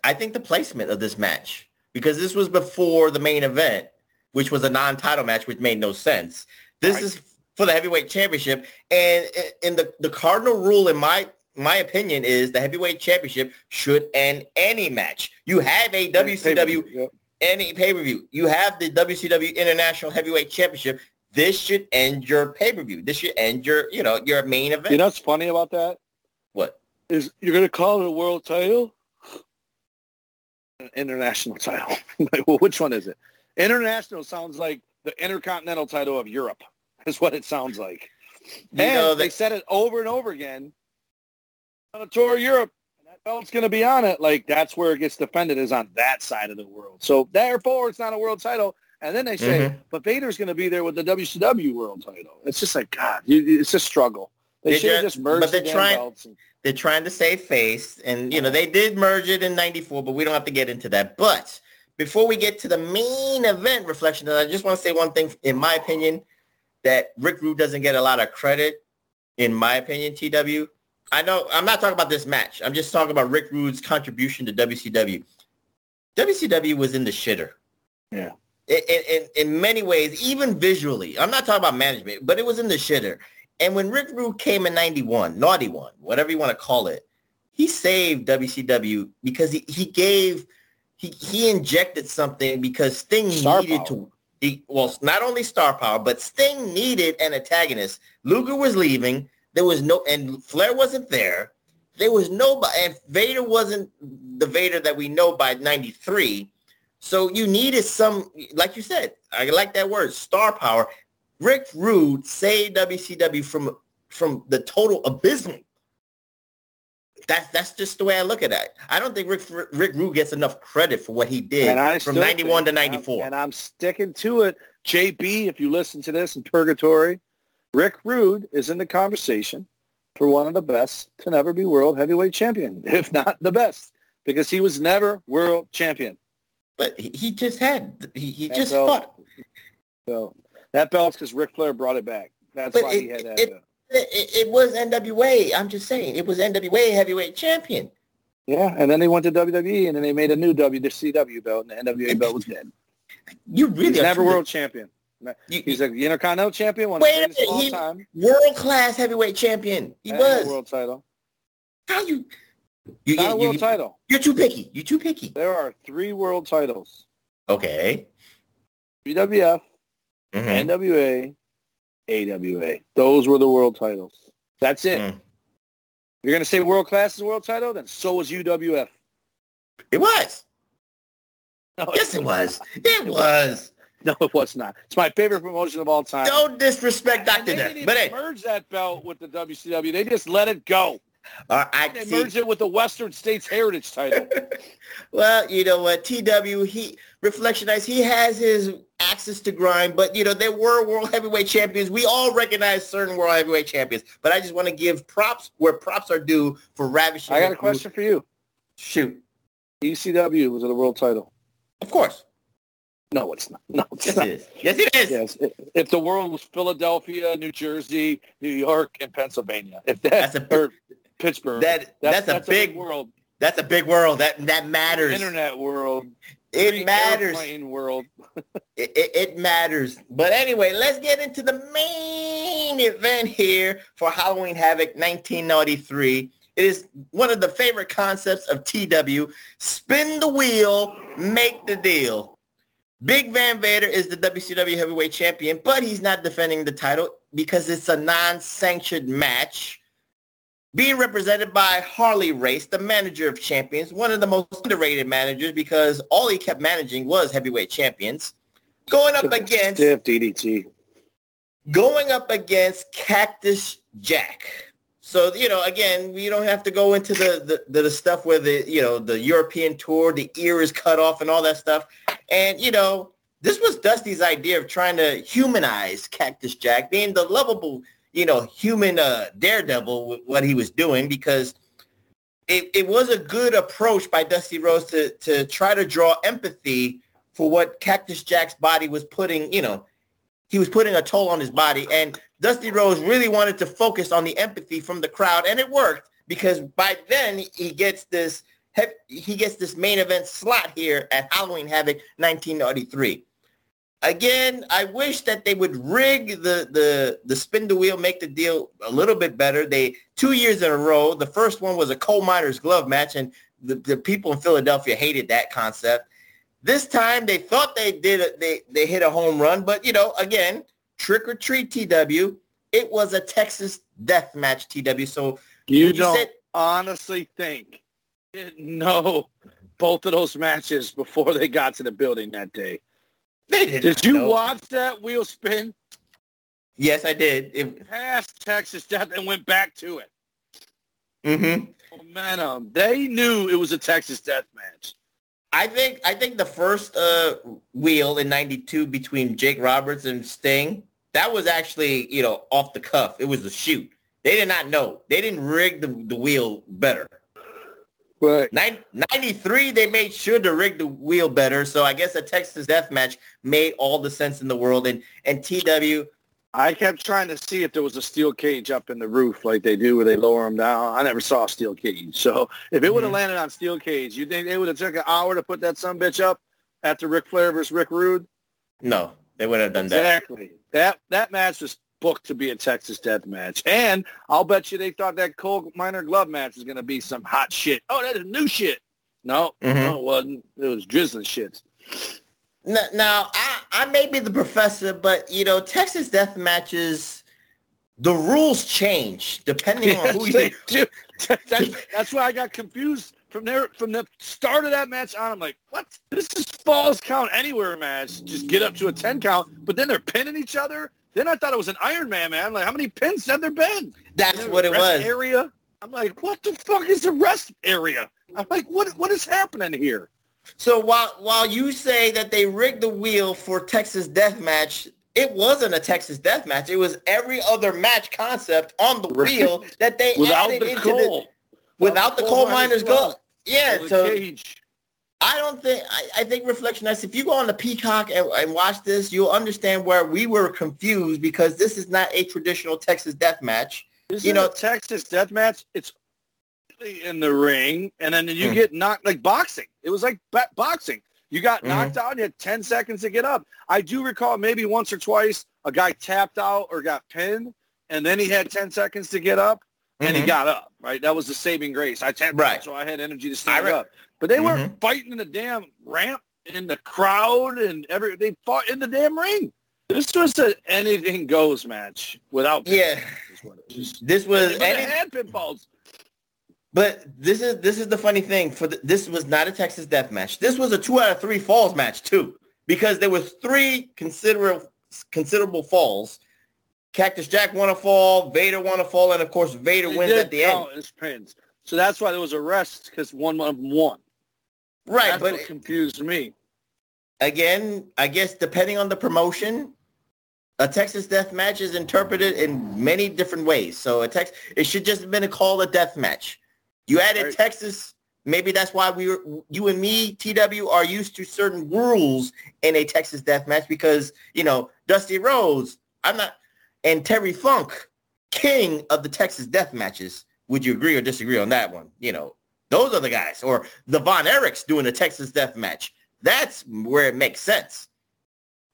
I think the placement of this match because this was before the main event, which was a non-title match, which made no sense. This Right. is for the heavyweight championship, and in the the cardinal rule in my my opinion is the heavyweight championship should end any match. You have a WCW any pay-per-view. You have the WCW International Heavyweight Championship. This should end your pay-per-view. This should end your, you know, your main event. You know what's funny about that? what? is you're going to call it a world title? An international title. Like, well, which one is it? International sounds like the intercontinental title of Europe. Is what it sounds like. You and know they that- said it over and over again. On a tour of Europe, and that belt's going to be on it. Like that's where it gets defended is on that side of the world. So therefore, it's not a world title. And then they say, Mhm. but Vader's going to be there with the WCW world title. It's just like God. You, it's a struggle. They They should have just- merged but they're the trying- belts. And, They're trying to save face, and you know they did merge it in '94, but we don't have to get into that. But before we get to the main event reflection, I just want to say one thing. In my opinion, that Rick Rude doesn't get a lot of credit. In my opinion, TW. I know I'm not talking about this match. I'm just talking about Rick Rude's contribution to WCW. WCW was in the shitter. Yeah. In, in, in many ways, even visually. I'm not talking about management, but it was in the shitter. And when Rick Rude came in 91, Naughty One, whatever you want to call it, he saved WCW because he, he gave, he, he injected something because Sting Star needed power. to, he, well, not only star power, but Sting needed an antagonist. Luger was leaving. There was no, and Flair wasn't there. There was nobody, and Vader wasn't the Vader that we know by 93. So you needed some, like you said, I like that word, star power. Rick Rude saved WCW from from the total abysmal. That's that's just the way I look at it. I don't think Rick Rick Rude gets enough credit for what he did from 91 to think- and I'm- 94. And I'm sticking to it. JB, if you listen to this in Purgatory, Rick Rude is in the conversation for one of the best to never be world heavyweight champion, if not the best, because he was never world champion. but he, he just had he, he just belt- fought. So that belt's because Ric Flair brought it back. That's But why it- he had that. it-. It, it was NWA. I'm just saying it was NWA heavyweight champion. yeah, and then they went to WWE, and then they made a new WCW belt, and the NWA belt was dead. You really He's never world champion. You- He's a Intercontinental champion, one Wait a all minute, he- time. world class heavyweight champion. He and was. world title. How you? You, Not a world you, title. you're too picky. You're too picky. There are three world titles. Okay. WWF, Mhm. NWA, AWA. Those were the world titles. That's it. Mm. You're going to say world class is world title? Then so was UWF. It was. No, Yes, it was. It was. No, it was not. It's my favorite promotion of all time. Don't disrespect Dr. they didn't But hey, merge that belt with the WCW. They just let it go. uh, I They see. merged it with the Western States Heritage title. Well, you know what, TW, he reflectionites. He has his axis to grind, but you know there were world heavyweight champions. We all recognize certain world heavyweight champions, but I just want to give props where props are due for ravishing. I got a question for you. Shoot, ECW was it a world title? of course. No, it's not. No, it's Yes, not. it is. Yes, it is. Yes, if- the world was Philadelphia, New Jersey, New York, and Pennsylvania, if that That's a- Pittsburgh, That that's, a big world, That's a big world. That that matters. internet world, it matters. airplane world. It, it, it matters. But anyway, let's get into the main event here for Halloween Havoc 1993. It is one of the favorite concepts of TW. Spin the wheel, make the deal. Big Van Vader is the WCW Heavyweight Champion, but he's not defending the title because it's a non-sanctioned match. Being represented by Harley Race, the manager of champions, one of the most underrated managers because all he kept managing was heavyweight champions. Going up against Stiff DDT. going up against Cactus Jack. So, you know, again, we don't have to go into the, the, the stuff where the, you know, the European tour, the ear is cut off and all that stuff. And, you know, this was Dusty's idea of trying to humanize Cactus Jack, being the lovable, you know, human uh, daredevil with what he was doing because it, it was a good approach by Dusty Rhodes to, to try to draw empathy for what Cactus Jack's body was putting, you know, he was putting a toll on his body. And Dusty Rhodes really wanted to focus on the empathy from the crowd. And it worked because by then he gets this he gets this main event slot here at Halloween Havoc 1993. Again, I wish that they would rig the the the spin the wheel, make the deal a little bit better. They two years in a row. The first one was a coal miner's glove match, and the, the people in Philadelphia hated that concept. This time they thought they did a, they they hit a home run, but you know, again, trick or treat TW. It was a Texas death match TW. So you don't said, honestly think didn't know both of those matches before they got to the building that day. They did. Did you know. watch that wheel spin? Yes, I did. It passed Texas Death and went back to it. Mm-hmm. Momentum. They knew it was a Texas Death match. I think I think the first uh, wheel in '92 between Jake Roberts and Sting that was actually you know off the cuff. It was a shoot. They did not know. They didn't rig the, the wheel better. Right. 93, they made sure to rig the wheel better. So I guess a Texas death match made all the sense in the world. And, and TW. I kept trying to see if there was a steel cage up in the roof like they do where they lower them down. I never saw a steel cage. So if it would have mm-hmm. landed on steel cage, you think they would have took an hour to put that some bitch up after Ric Flair versus Rick Rude? No, they wouldn't have done exactly. that. Exactly. That that match was booked to be a Texas death match. And I'll bet you they thought that coal miner glove match was going to be some hot shit. Oh, that is new shit. No, mm-hmm. no, it wasn't. It was drizzling shit. Now, I, I may be the professor, but, you know, Texas death matches, the rules change depending on who you... Do. That's, that's why I got confused from there from the start of that match on. I'm like, what? This is false count anywhere match. Just get up to a 10 count, but then they're pinning each other then I thought it was an Iron Man, man. Like, how many pins have there been? That's what it was. Area. I'm like, what the fuck is the rest area? I'm like, what what is happening here? So while while you say that they rigged the wheel for Texas Death Match, it wasn't a Texas Death Match. It was every other match concept on the wheel that they without added the into coal. the without, the coal miners go. Yeah, so cage. I don't think I, I think Reflectionites. If you go on the Peacock and, and, watch this, you'll understand where we were confused because this is not a traditional Texas death match. This you know, Texas death match. It's in the ring, and then you hmm. get knocked like boxing. It was like boxing. You got mm-hmm. knocked out. You had ten seconds to get up. I do recall maybe once or twice a guy tapped out or got pinned, and then he had ten seconds to get up, and mm-hmm. he got up. Right, that was the saving grace. I tapped right. out, so I had energy to stand re- up. But they mm-hmm. weren't fighting in the damn ramp in the crowd and every they fought in the damn ring. This was an anything goes match without yeah. This was any, had pinfalls. But this is this is the funny thing for the, this was not a Texas death match. This was a two out of three falls match too, because there was three considerable considerable falls. Cactus Jack won a fall, Vader won a fall, and of course Vader wins at the end. As pins. So that's why there was a rest because one of them won. Right, That's but what confused me. Again, I guess depending on the promotion, a Texas death match is interpreted in many different ways. So a Tex, it should just have been a call a death match. You added right. Texas. Maybe that's why we were, you and me, TW, are used to certain rules in a Texas death match because, you know, Dusty Rhodes, I'm not, and Terry Funk, king of the Texas death matches. Would you agree or disagree on that one? You know, those are the guys. Or the Von Erichs doing a Texas death match. That's where it makes sense.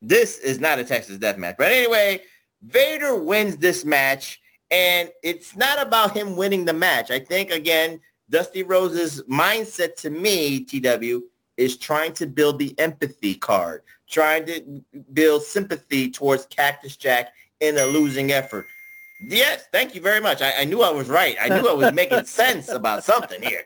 This is not a Texas death match. But anyway, Vader wins this match. And it's not about him winning the match. I think, again, Dusty Rhodes's mindset to me, TW, is trying to build the empathy card, trying to build sympathy towards Cactus Jack in a losing effort. Yes, thank you very much. I, I knew I was right. I knew I was making sense about something here.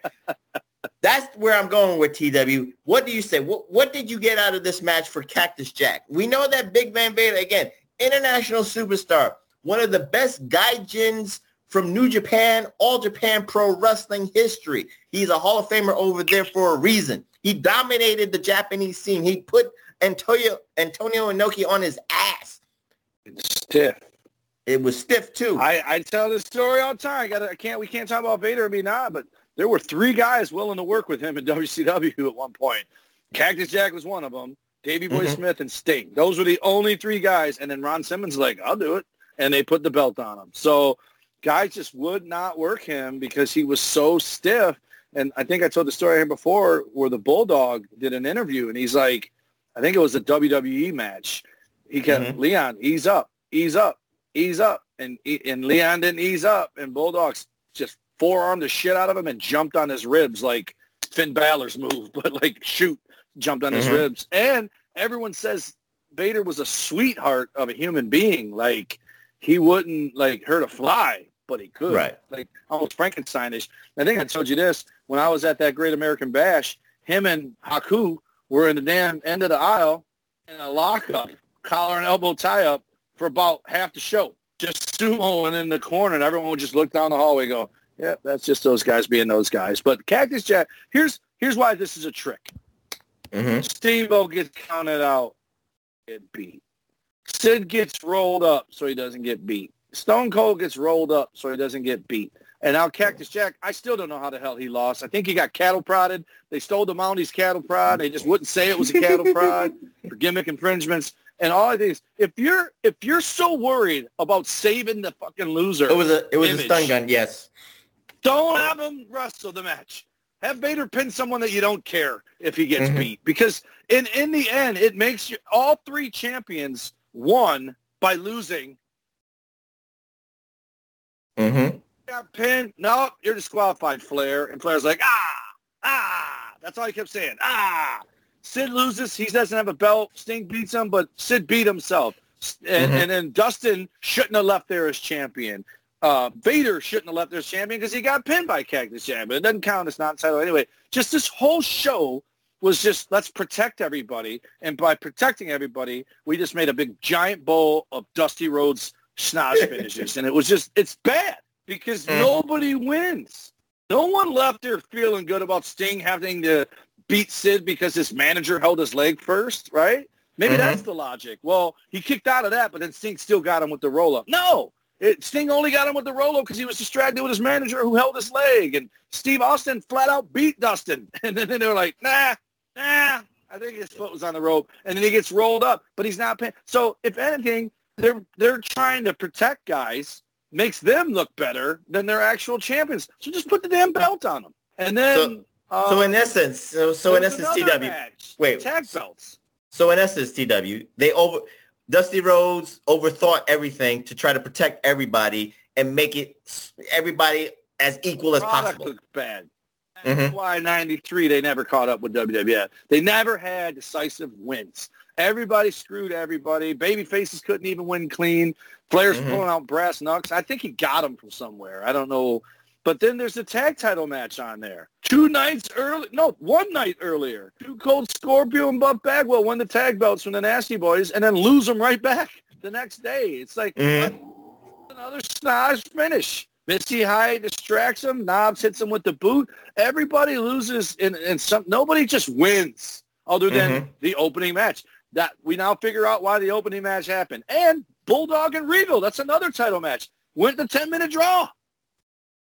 That's where I'm going with TW. What do you say? What, what did you get out of this match for Cactus Jack? We know that Big Van Vader, again, international superstar, one of the best gaijins from New Japan, All Japan Pro Wrestling history. He's a Hall of Famer over there for a reason. He dominated the Japanese scene. He put Antonio Antonio Inoki on his ass. Stiff. It was stiff too. I, I tell this story all the time. I got I can't we can't talk about Vader and me not, but there were three guys willing to work with him in WCW at one point. Cactus Jack was one of them. Davey Boy Mhm. Smith and Sting. Those were the only three guys. And then Ron Simmons like, I'll do it. And they put the belt on him. So guys just would not work him because he was so stiff. And I think I told the story here before where the Bulldog did an interview and he's like, I think it was a WWE match. He kept, Leon, ease up, ease up, ease up. And, and Leon didn't ease up. And Bulldogs just forearmed the shit out of him and jumped on his ribs like Finn Balor's move, but like shoot, jumped on his Mhm. ribs. And everyone says Vader was a sweetheart of a human being. Like he wouldn't like hurt a fly, but he could. Right. Like almost Frankensteinish. I think I told you this when I was at that Great American Bash. Him and Haku were in the damn end of the aisle in a lockup, collar and elbow tie up for about half the show. Just sumoing in the corner, and everyone would just look down the hallway, and go, "Yeah, that's just those guys being those guys." But Cactus Jack, here's here's why this is a trick. Mhm. Steamboat gets counted out, get beat. Sid gets rolled up so he doesn't get beat. Stone Cold gets rolled up so he doesn't get beat. And now Cactus Jack, I still don't know how the hell he lost. I think he got cattle prodded. They stole the Mounties cattle prod. They just wouldn't say it was a cattle prod for gimmick infringements. And all of these, if you're if you're so worried about saving the fucking loser, It was a it was a stun gun. Yes. don't have him wrestle the match. Have Vader pin someone that you don't care if he gets Mhm. beat. Because in in the end, it makes you all three champions won by losing. Mm-hmm. Got pinned. No, you're disqualified, Flair. And Flair's like, ah, ah. That's all he kept saying. Ah. Sid loses. He doesn't have a belt. Sting beats him, but Sid beat himself. And, Mhm. and then Dustin shouldn't have left there as champion. Uh, Vader shouldn't have left there as champion because he got pinned by Cactus Jack, but it doesn't count It's not title anyway. Just this whole show was just let's protect everybody, and by protecting everybody, we just made a big giant bowl of Dusty Rhodes schnoz finishes, and it was just it's bad because Mm. nobody wins. No one left there feeling good about Sting having to beat Sid because his manager held his leg first, right? Maybe Mhm. that's the logic. Well, he kicked out of that, but then Sting still got him with the roll up. No, it, Sting only got him with the roll up because he was distracted with his manager who held his leg, and Steve Austin flat out beat Dustin, and then they were like, nah, nah. I think his foot was on the rope, and then he gets rolled up, but he's not paying. So if anything, they're they're trying to protect guys, makes them look better than their actual champions. So just put the damn belt on them, and then. Uh, So in essence, so, so in essence, TW. match, Wait. tag belts. So in essence, TW, they over Dusty Rhodes overthought everything to try to protect everybody and make it everybody as equal as product possible. looked bad. Mhm. Why '93 they never caught up with WWF. They never had decisive wins. Everybody screwed everybody. Baby faces couldn't even win clean. Flair's Mhm. pulling out brass knucks. I think he got them from somewhere. I don't know. But then there's a tag title match on there. Two nights early, no, one night earlier. Two Cold Scorpio and Buff Bagwell won the tag belts from the Nasty Boys and then lose them right back the next day. It's like, Mhm. another snaz finish. Missy Hyatt distracts him. Knobbs hits him with the boot. Everybody loses, and, and some nobody just wins other than Mhm. the opening match. That we now figure out why the opening match happened. And Bulldog and Regal, that's another title match. Went the 10-minute draw.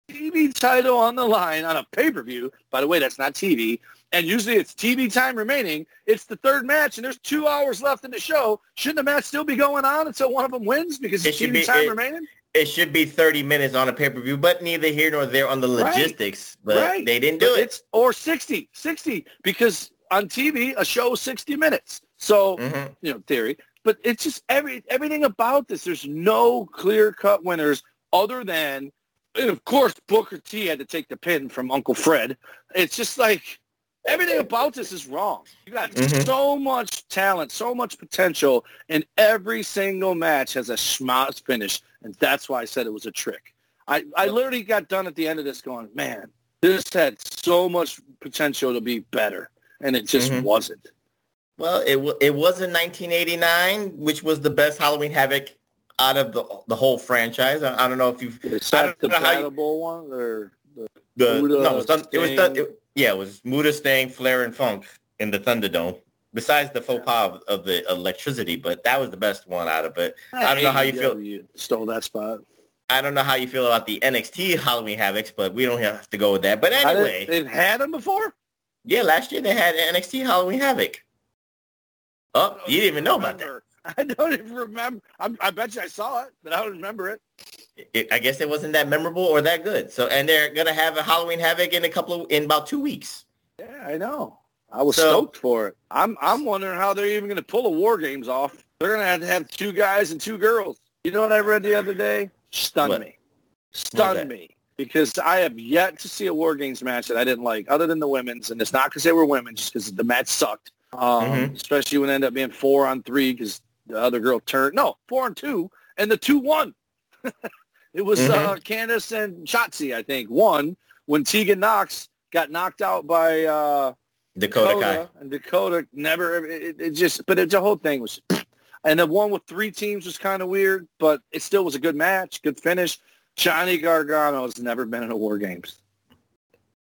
TV title on the line on a pay-per-view. By the way, that's not TV. And usually it's TV time remaining. It's the third match, and there's two hours left in the show. Shouldn't the match still be going on until one of them wins because It it's TV be- time it- remaining? It should be 30 minutes on a pay-per-view, but neither here nor there on the Right. logistics. right. they didn't do But it. It's, or 60, 60, because on TV, a show is 60 minutes. So, Mhm. you know, theory. But it's just every everything about this. There's no clear-cut winners other than, and of course, Booker T had to take the pin from Uncle Fred. It's just like everything about this is wrong. You got Mhm. so much talent, so much potential, and every single match has a schmoz finish, and that's why I said it was a trick. I, I literally got done at the end of this going, man, this had so much potential to be better, and it just Mhm. wasn't. Well, it wa- it was in 1989, which was the best Halloween Havoc out of the the whole franchise. I, I don't know if you've. Is that the you, Bowl one or the, the Muta, no, it was, Thun- it was Sting? it- yeah, it was Muta, Sting, Flair, and Funk in the Thunderdome. Besides the faux pas of, of the electricity, but that was the best one out of it. I don't know how you feel. AEW stole that spot. I don't know how you feel about the NXT Halloween Havocs, but we don't have to go with that. But anyway, they've had them before. yeah, last year they had NXT Halloween Havoc. Oh, you didn't even know about that. I don't even remember. I'm, I bet you I saw it, but I don't remember it. It, I guess it wasn't that memorable or that good. So, and they're gonna have a Halloween Havoc in a couple of in about two weeks. Yeah, I know. I was So- stoked for it. I'm I'm wondering how they're even going to pull the war games off. They're going to have to have two guys and two girls. You know what I read the other day? Stunned What? me. Stunned me because I have yet to see a war games match that I didn't like, other than the women's, and it's not because they were women, just because the match sucked. Um, Mhm. Especially when it ended up being four on three because the other girl turned. No, four on two, and the two won. it was Mhm. uh, Candice and Shotzi, I think, won when Tegan Nox got knocked out by. Uh, Dakota, Kai. and Dakota never. It, it just, but it, the whole thing was, and the one with three teams was kind of weird, but it still was a good match, good finish. Johnny Gargano has never been in a War Games.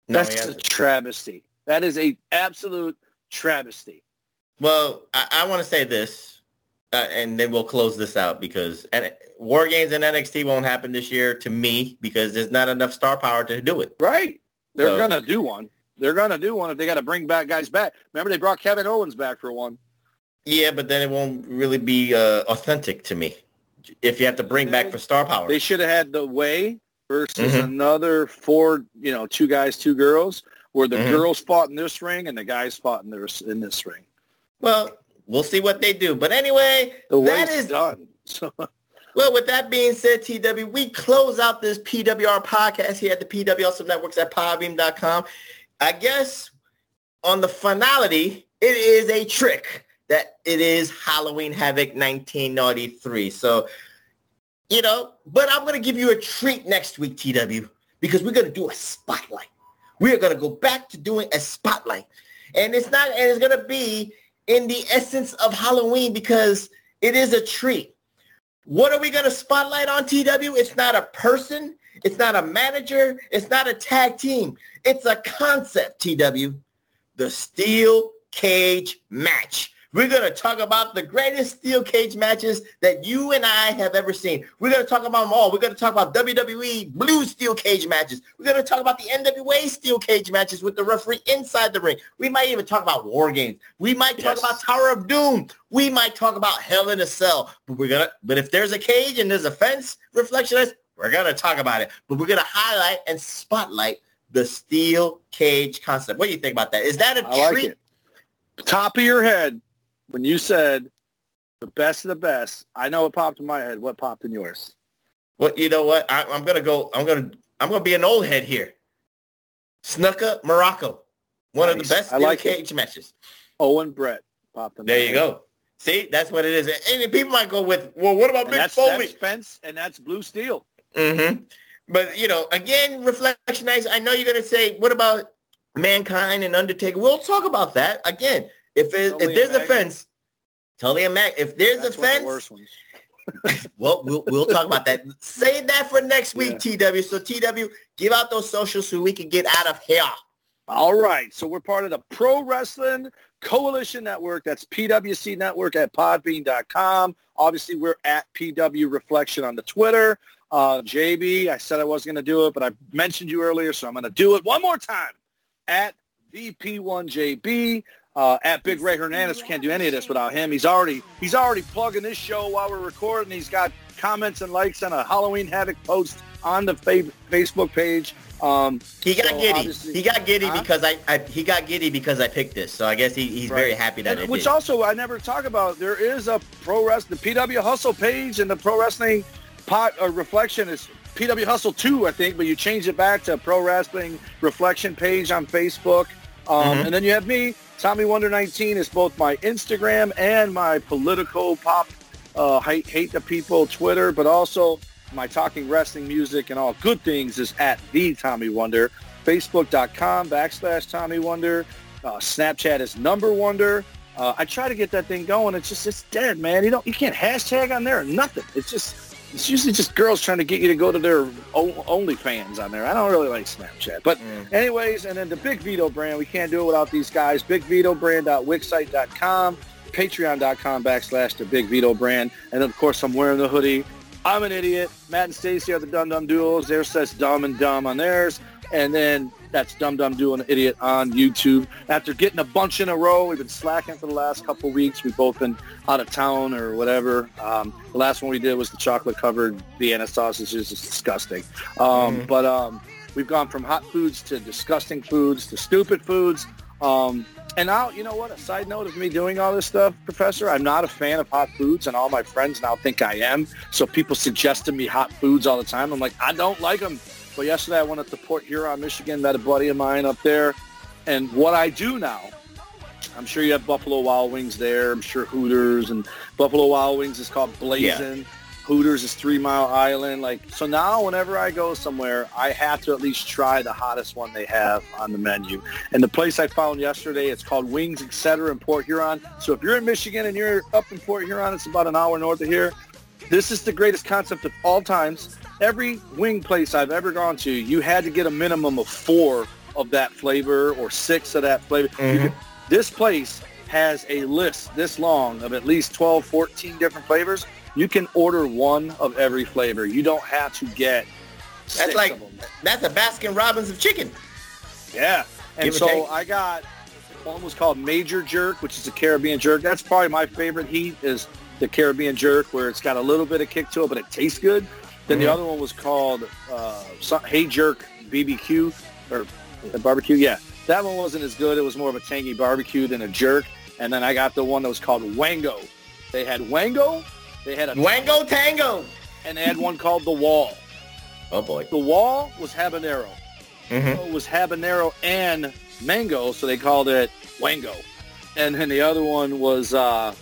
No, That's a travesty. That is a absolute travesty. Well, I, I want to say this, uh, and then we'll close this out because and War Games and NXT won't happen this year to me because there's not enough star power to do it. Right? They're So- gonna do one. They're gonna do one if they got to bring back guys back. Remember they brought Kevin Owens back for one. Yeah, but then it won't really be uh, authentic to me if you have to bring back for star power. They should have had the way versus Mhm. another four, you know, two guys, two girls, where the Mhm. girls fought in this ring and the guys fought in this in this ring. Well, we'll see what they do. But anyway, The that is done. So Well, with that being said, TW, we close out this PWR podcast here at the PW Awesome Networks at podbean.com. I guess on the finality, it is a trick that it is Halloween Havoc 1993. So, you know, but I'm going to give you a treat next week, TW, because we're going to do a spotlight. We are going to go back to doing a spotlight. And it's not, and it's going to be in the essence of Halloween because it is a treat. What are we going to spotlight on TW? It's not a person. It's not a manager. It's not a tag team. It's a concept, TW. The steel cage match. We're going to talk about the greatest steel cage matches that you and I have ever seen. We're going to talk about them all. We're going to talk about WWE blue steel cage matches. We're going to talk about the NWA steel cage matches with the referee inside the ring. We might even talk about war games. We might talk Yes. about Tower of Doom. We might talk about Hell in a Cell. But we're gonna. But if there's a cage and there's a fence, reflectionites, we're gonna talk about it. But we're gonna highlight and spotlight the steel cage concept. What do you think about that? Is that a I like treat? it. Top of your head, when you said the best of the best, I know it popped in my head. What popped in yours? Well, you know what? I, I'm gonna go. I'm gonna. I'm gonna be an old head here. Snuka Muraco, one of the best I like cage matches. Owen Brett popped in my There you head. go. See, that's what it is. And people might go with, well, what about And Mick that's, Foley? that's fence and that's blue steel. Mm-hmm. But, you know, again, Reflection I know you're going to say, what about Mankind and Undertaker? We'll talk about that. Again, if, it, if there's a fence, Tully and Mac, if there's That's a fence, well, we'll we'll talk about that. Save that for next week, TW. So, TW, give out those socials so we can get out of here. All right. So we're part of the Pro Wrestling Coalition Network. That's PWC Network at podbean.com. Obviously, we're at PW Reflection on the Twitter. Uh, JB, I said I wasn't going to do it, but I mentioned you earlier, so I'm going to do it one more time. At VP1JB, uh, at Big Ray Hernandez. we Can't do any of this without him. He's already he's already plugging this show while we're recording. He's got comments and likes on a Halloween Havoc post on the fa- Facebook page. Um, He got so giddy. He got giddy Huh? because I, I he got giddy because I picked this. So I guess he, he's very happy that And- it which did. also I never talk about. There is a pro wrestling, the PW Hustle page, and the pro wrestling pot uh, reflection is PW Hustle two, I think, but you change it back to pro wrestling reflection page on Facebook. Um, Mhm. And then you have me, Tommy Wonder 19 is both my Instagram and my political pop uh, hate, hate the people Twitter, but also my talking wrestling music and all good things is at the Tommy Wonder. Facebook.com backslash Tommy Wonder. Uh, Snapchat is number wonder. Uh, I try to get that thing going. It's just it's dead, man. You don't you can't hashtag on there or nothing. It's just it's usually just girls trying to get you to go to their OnlyFans on there. I don't really like Snapchat. But mm. anyways, and then the Big Vito brand, we can't do it without these guys. BigVitoBrand.wixsite.com, Patreon.com backslash the Big Vito brand. And of course, I'm wearing the hoodie. I'm an idiot. Matt and Stacy are the Dum Dum Duos. Theirs says Dumb and Dumb on theirs. And then that's Dum Dum Duo and Idiot on YouTube. After getting a bunch in a row, we've been slacking for the last couple of weeks. We've both been out of town or whatever. Um, the last one we did was the chocolate-covered Vienna sausages. It's disgusting. Um, But um, we've gone from hot foods to disgusting foods to stupid foods. Um, and now, you know what? A side note of me doing all this stuff, Professor, I'm not a fan of hot foods, and all my friends now think I am. So people suggest to me hot foods all the time. I'm like, I don't like them. But yesterday I went up to Port Huron, Michigan, met a buddy of mine up there. And what I do now, I'm sure you have Buffalo Wild Wings there. I'm sure Hooters and Buffalo Wild Wings is called Blazing. Hooters is Three Mile Island. Like so now, whenever I go somewhere, I have to at least try the hottest one they have on the menu. And the place I found yesterday, it's called Wings Etc. in Port Huron. So if you're in Michigan and you're up in Port Huron, it's about an hour north of here. This is the greatest concept of all times. Every wing place I've ever gone to, you had to get a minimum of four of that flavor or six of that flavor. You mm-hmm. could- this place has a list this long of at least 12, 14 different flavors. You can order one of every flavor. You don't have to get That's six like of them. that's a Baskin Robbins of chicken. Yeah. And Give so. I got one was called Major Jerk, which is a Caribbean jerk. That's probably my favorite heat is the Caribbean jerk where it's got a little bit of kick to it, but it tastes good. Then the other one was called uh, Hey Jerk BBQ or uh, barbecue. Yeah, that one wasn't as good. It was more of a tangy barbecue than a jerk. And then I got the one that was called Wango. They had Wango. They had a Wango Tango. and they had one called the Wall. Oh boy. The Wall was habanero. Mm-hmm. It was habanero and mango, so they called it Wango. And then the other one was uh,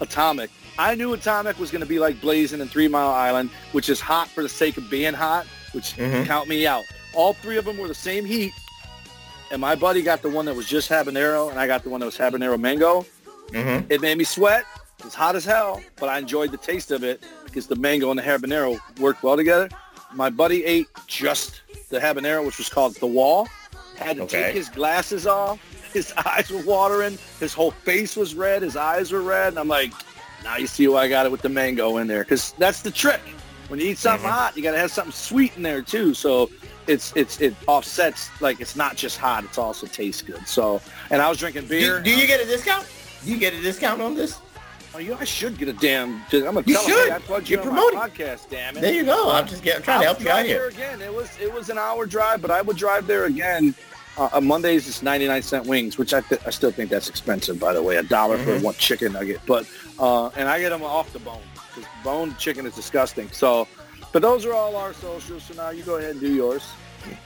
Atomic. I knew Atomic was going to be like Blazing and Three Mile Island, which is hot for the sake of being hot, which Mhm. count me out. All three of them were the same heat, and my buddy got the one that was just habanero, and I got the one that was habanero mango. Mhm. It made me sweat. It's hot as hell, but I enjoyed the taste of it because the mango and the habanero worked well together. My buddy ate just the habanero, which was called the wall. Had to Okay. take his glasses off. His eyes were watering. His whole face was red. His eyes were red. And I'm like, now you see why I got it with the mango in there. Because that's the trick. When you eat something mm-hmm. hot, you got to have something sweet in there too. So it's it's it offsets like it's not just hot. It's also tastes good. So and I was drinking beer. Do, do you get a discount? Do you get a discount on this? Oh, you, I should get a damn. I'm gonna You tell should. hey, I plugged you You're my promoting. podcast. Damn it. There you go. I'm just getting, I'm trying to I'll help you out here. again. It was it was an hour drive, but I would drive there again. Uh, on Mondays it's 99 cent wings, which I th- I still think that's expensive, by the way, a dollar for Mhm. one chicken nugget. But uh, and I get them off the bone because bone chicken is disgusting. So, but those are all our socials. So now you go ahead and do yours.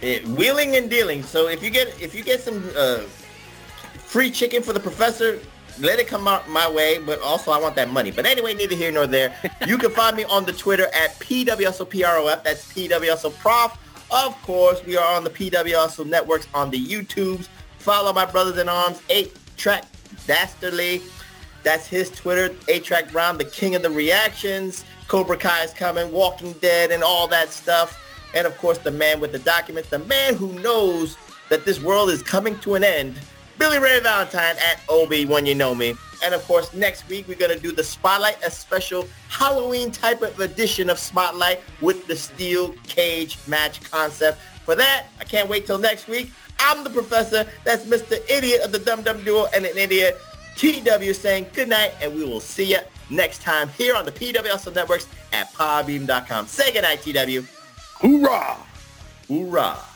Eh, wheeling and dealing. So if you get if you get some uh, free chicken for the professor, let it come out my way. But also I want that money. But anyway, neither here nor there. you can find me on the Twitter at PWSOPROF. That's PWSOPROF. Of course, we are on the PWSO networks on the YouTubes. Follow my brothers in arms, 8-Track Dastardly. That's his Twitter, 8-Track Brown, the king of the reactions. Cobra Kai is coming, Walking Dead, and all that stuff. And of course, the man with the documents, the man who knows that this world is coming to an end, Billy Ray Valentine at Obi When You Know Me. And of course, next week we're going to do the Spotlight, a special Halloween type of edition of Spotlight with the steel cage match concept. For that, I can't wait till next week. I'm the professor. That's Mr. Idiot of the Dum Dum Duo and an idiot. TW saying good night, and we will see you next time here on the PWSO Networks at podbean.com. Say good night, TW. Hoorah! Hoorah.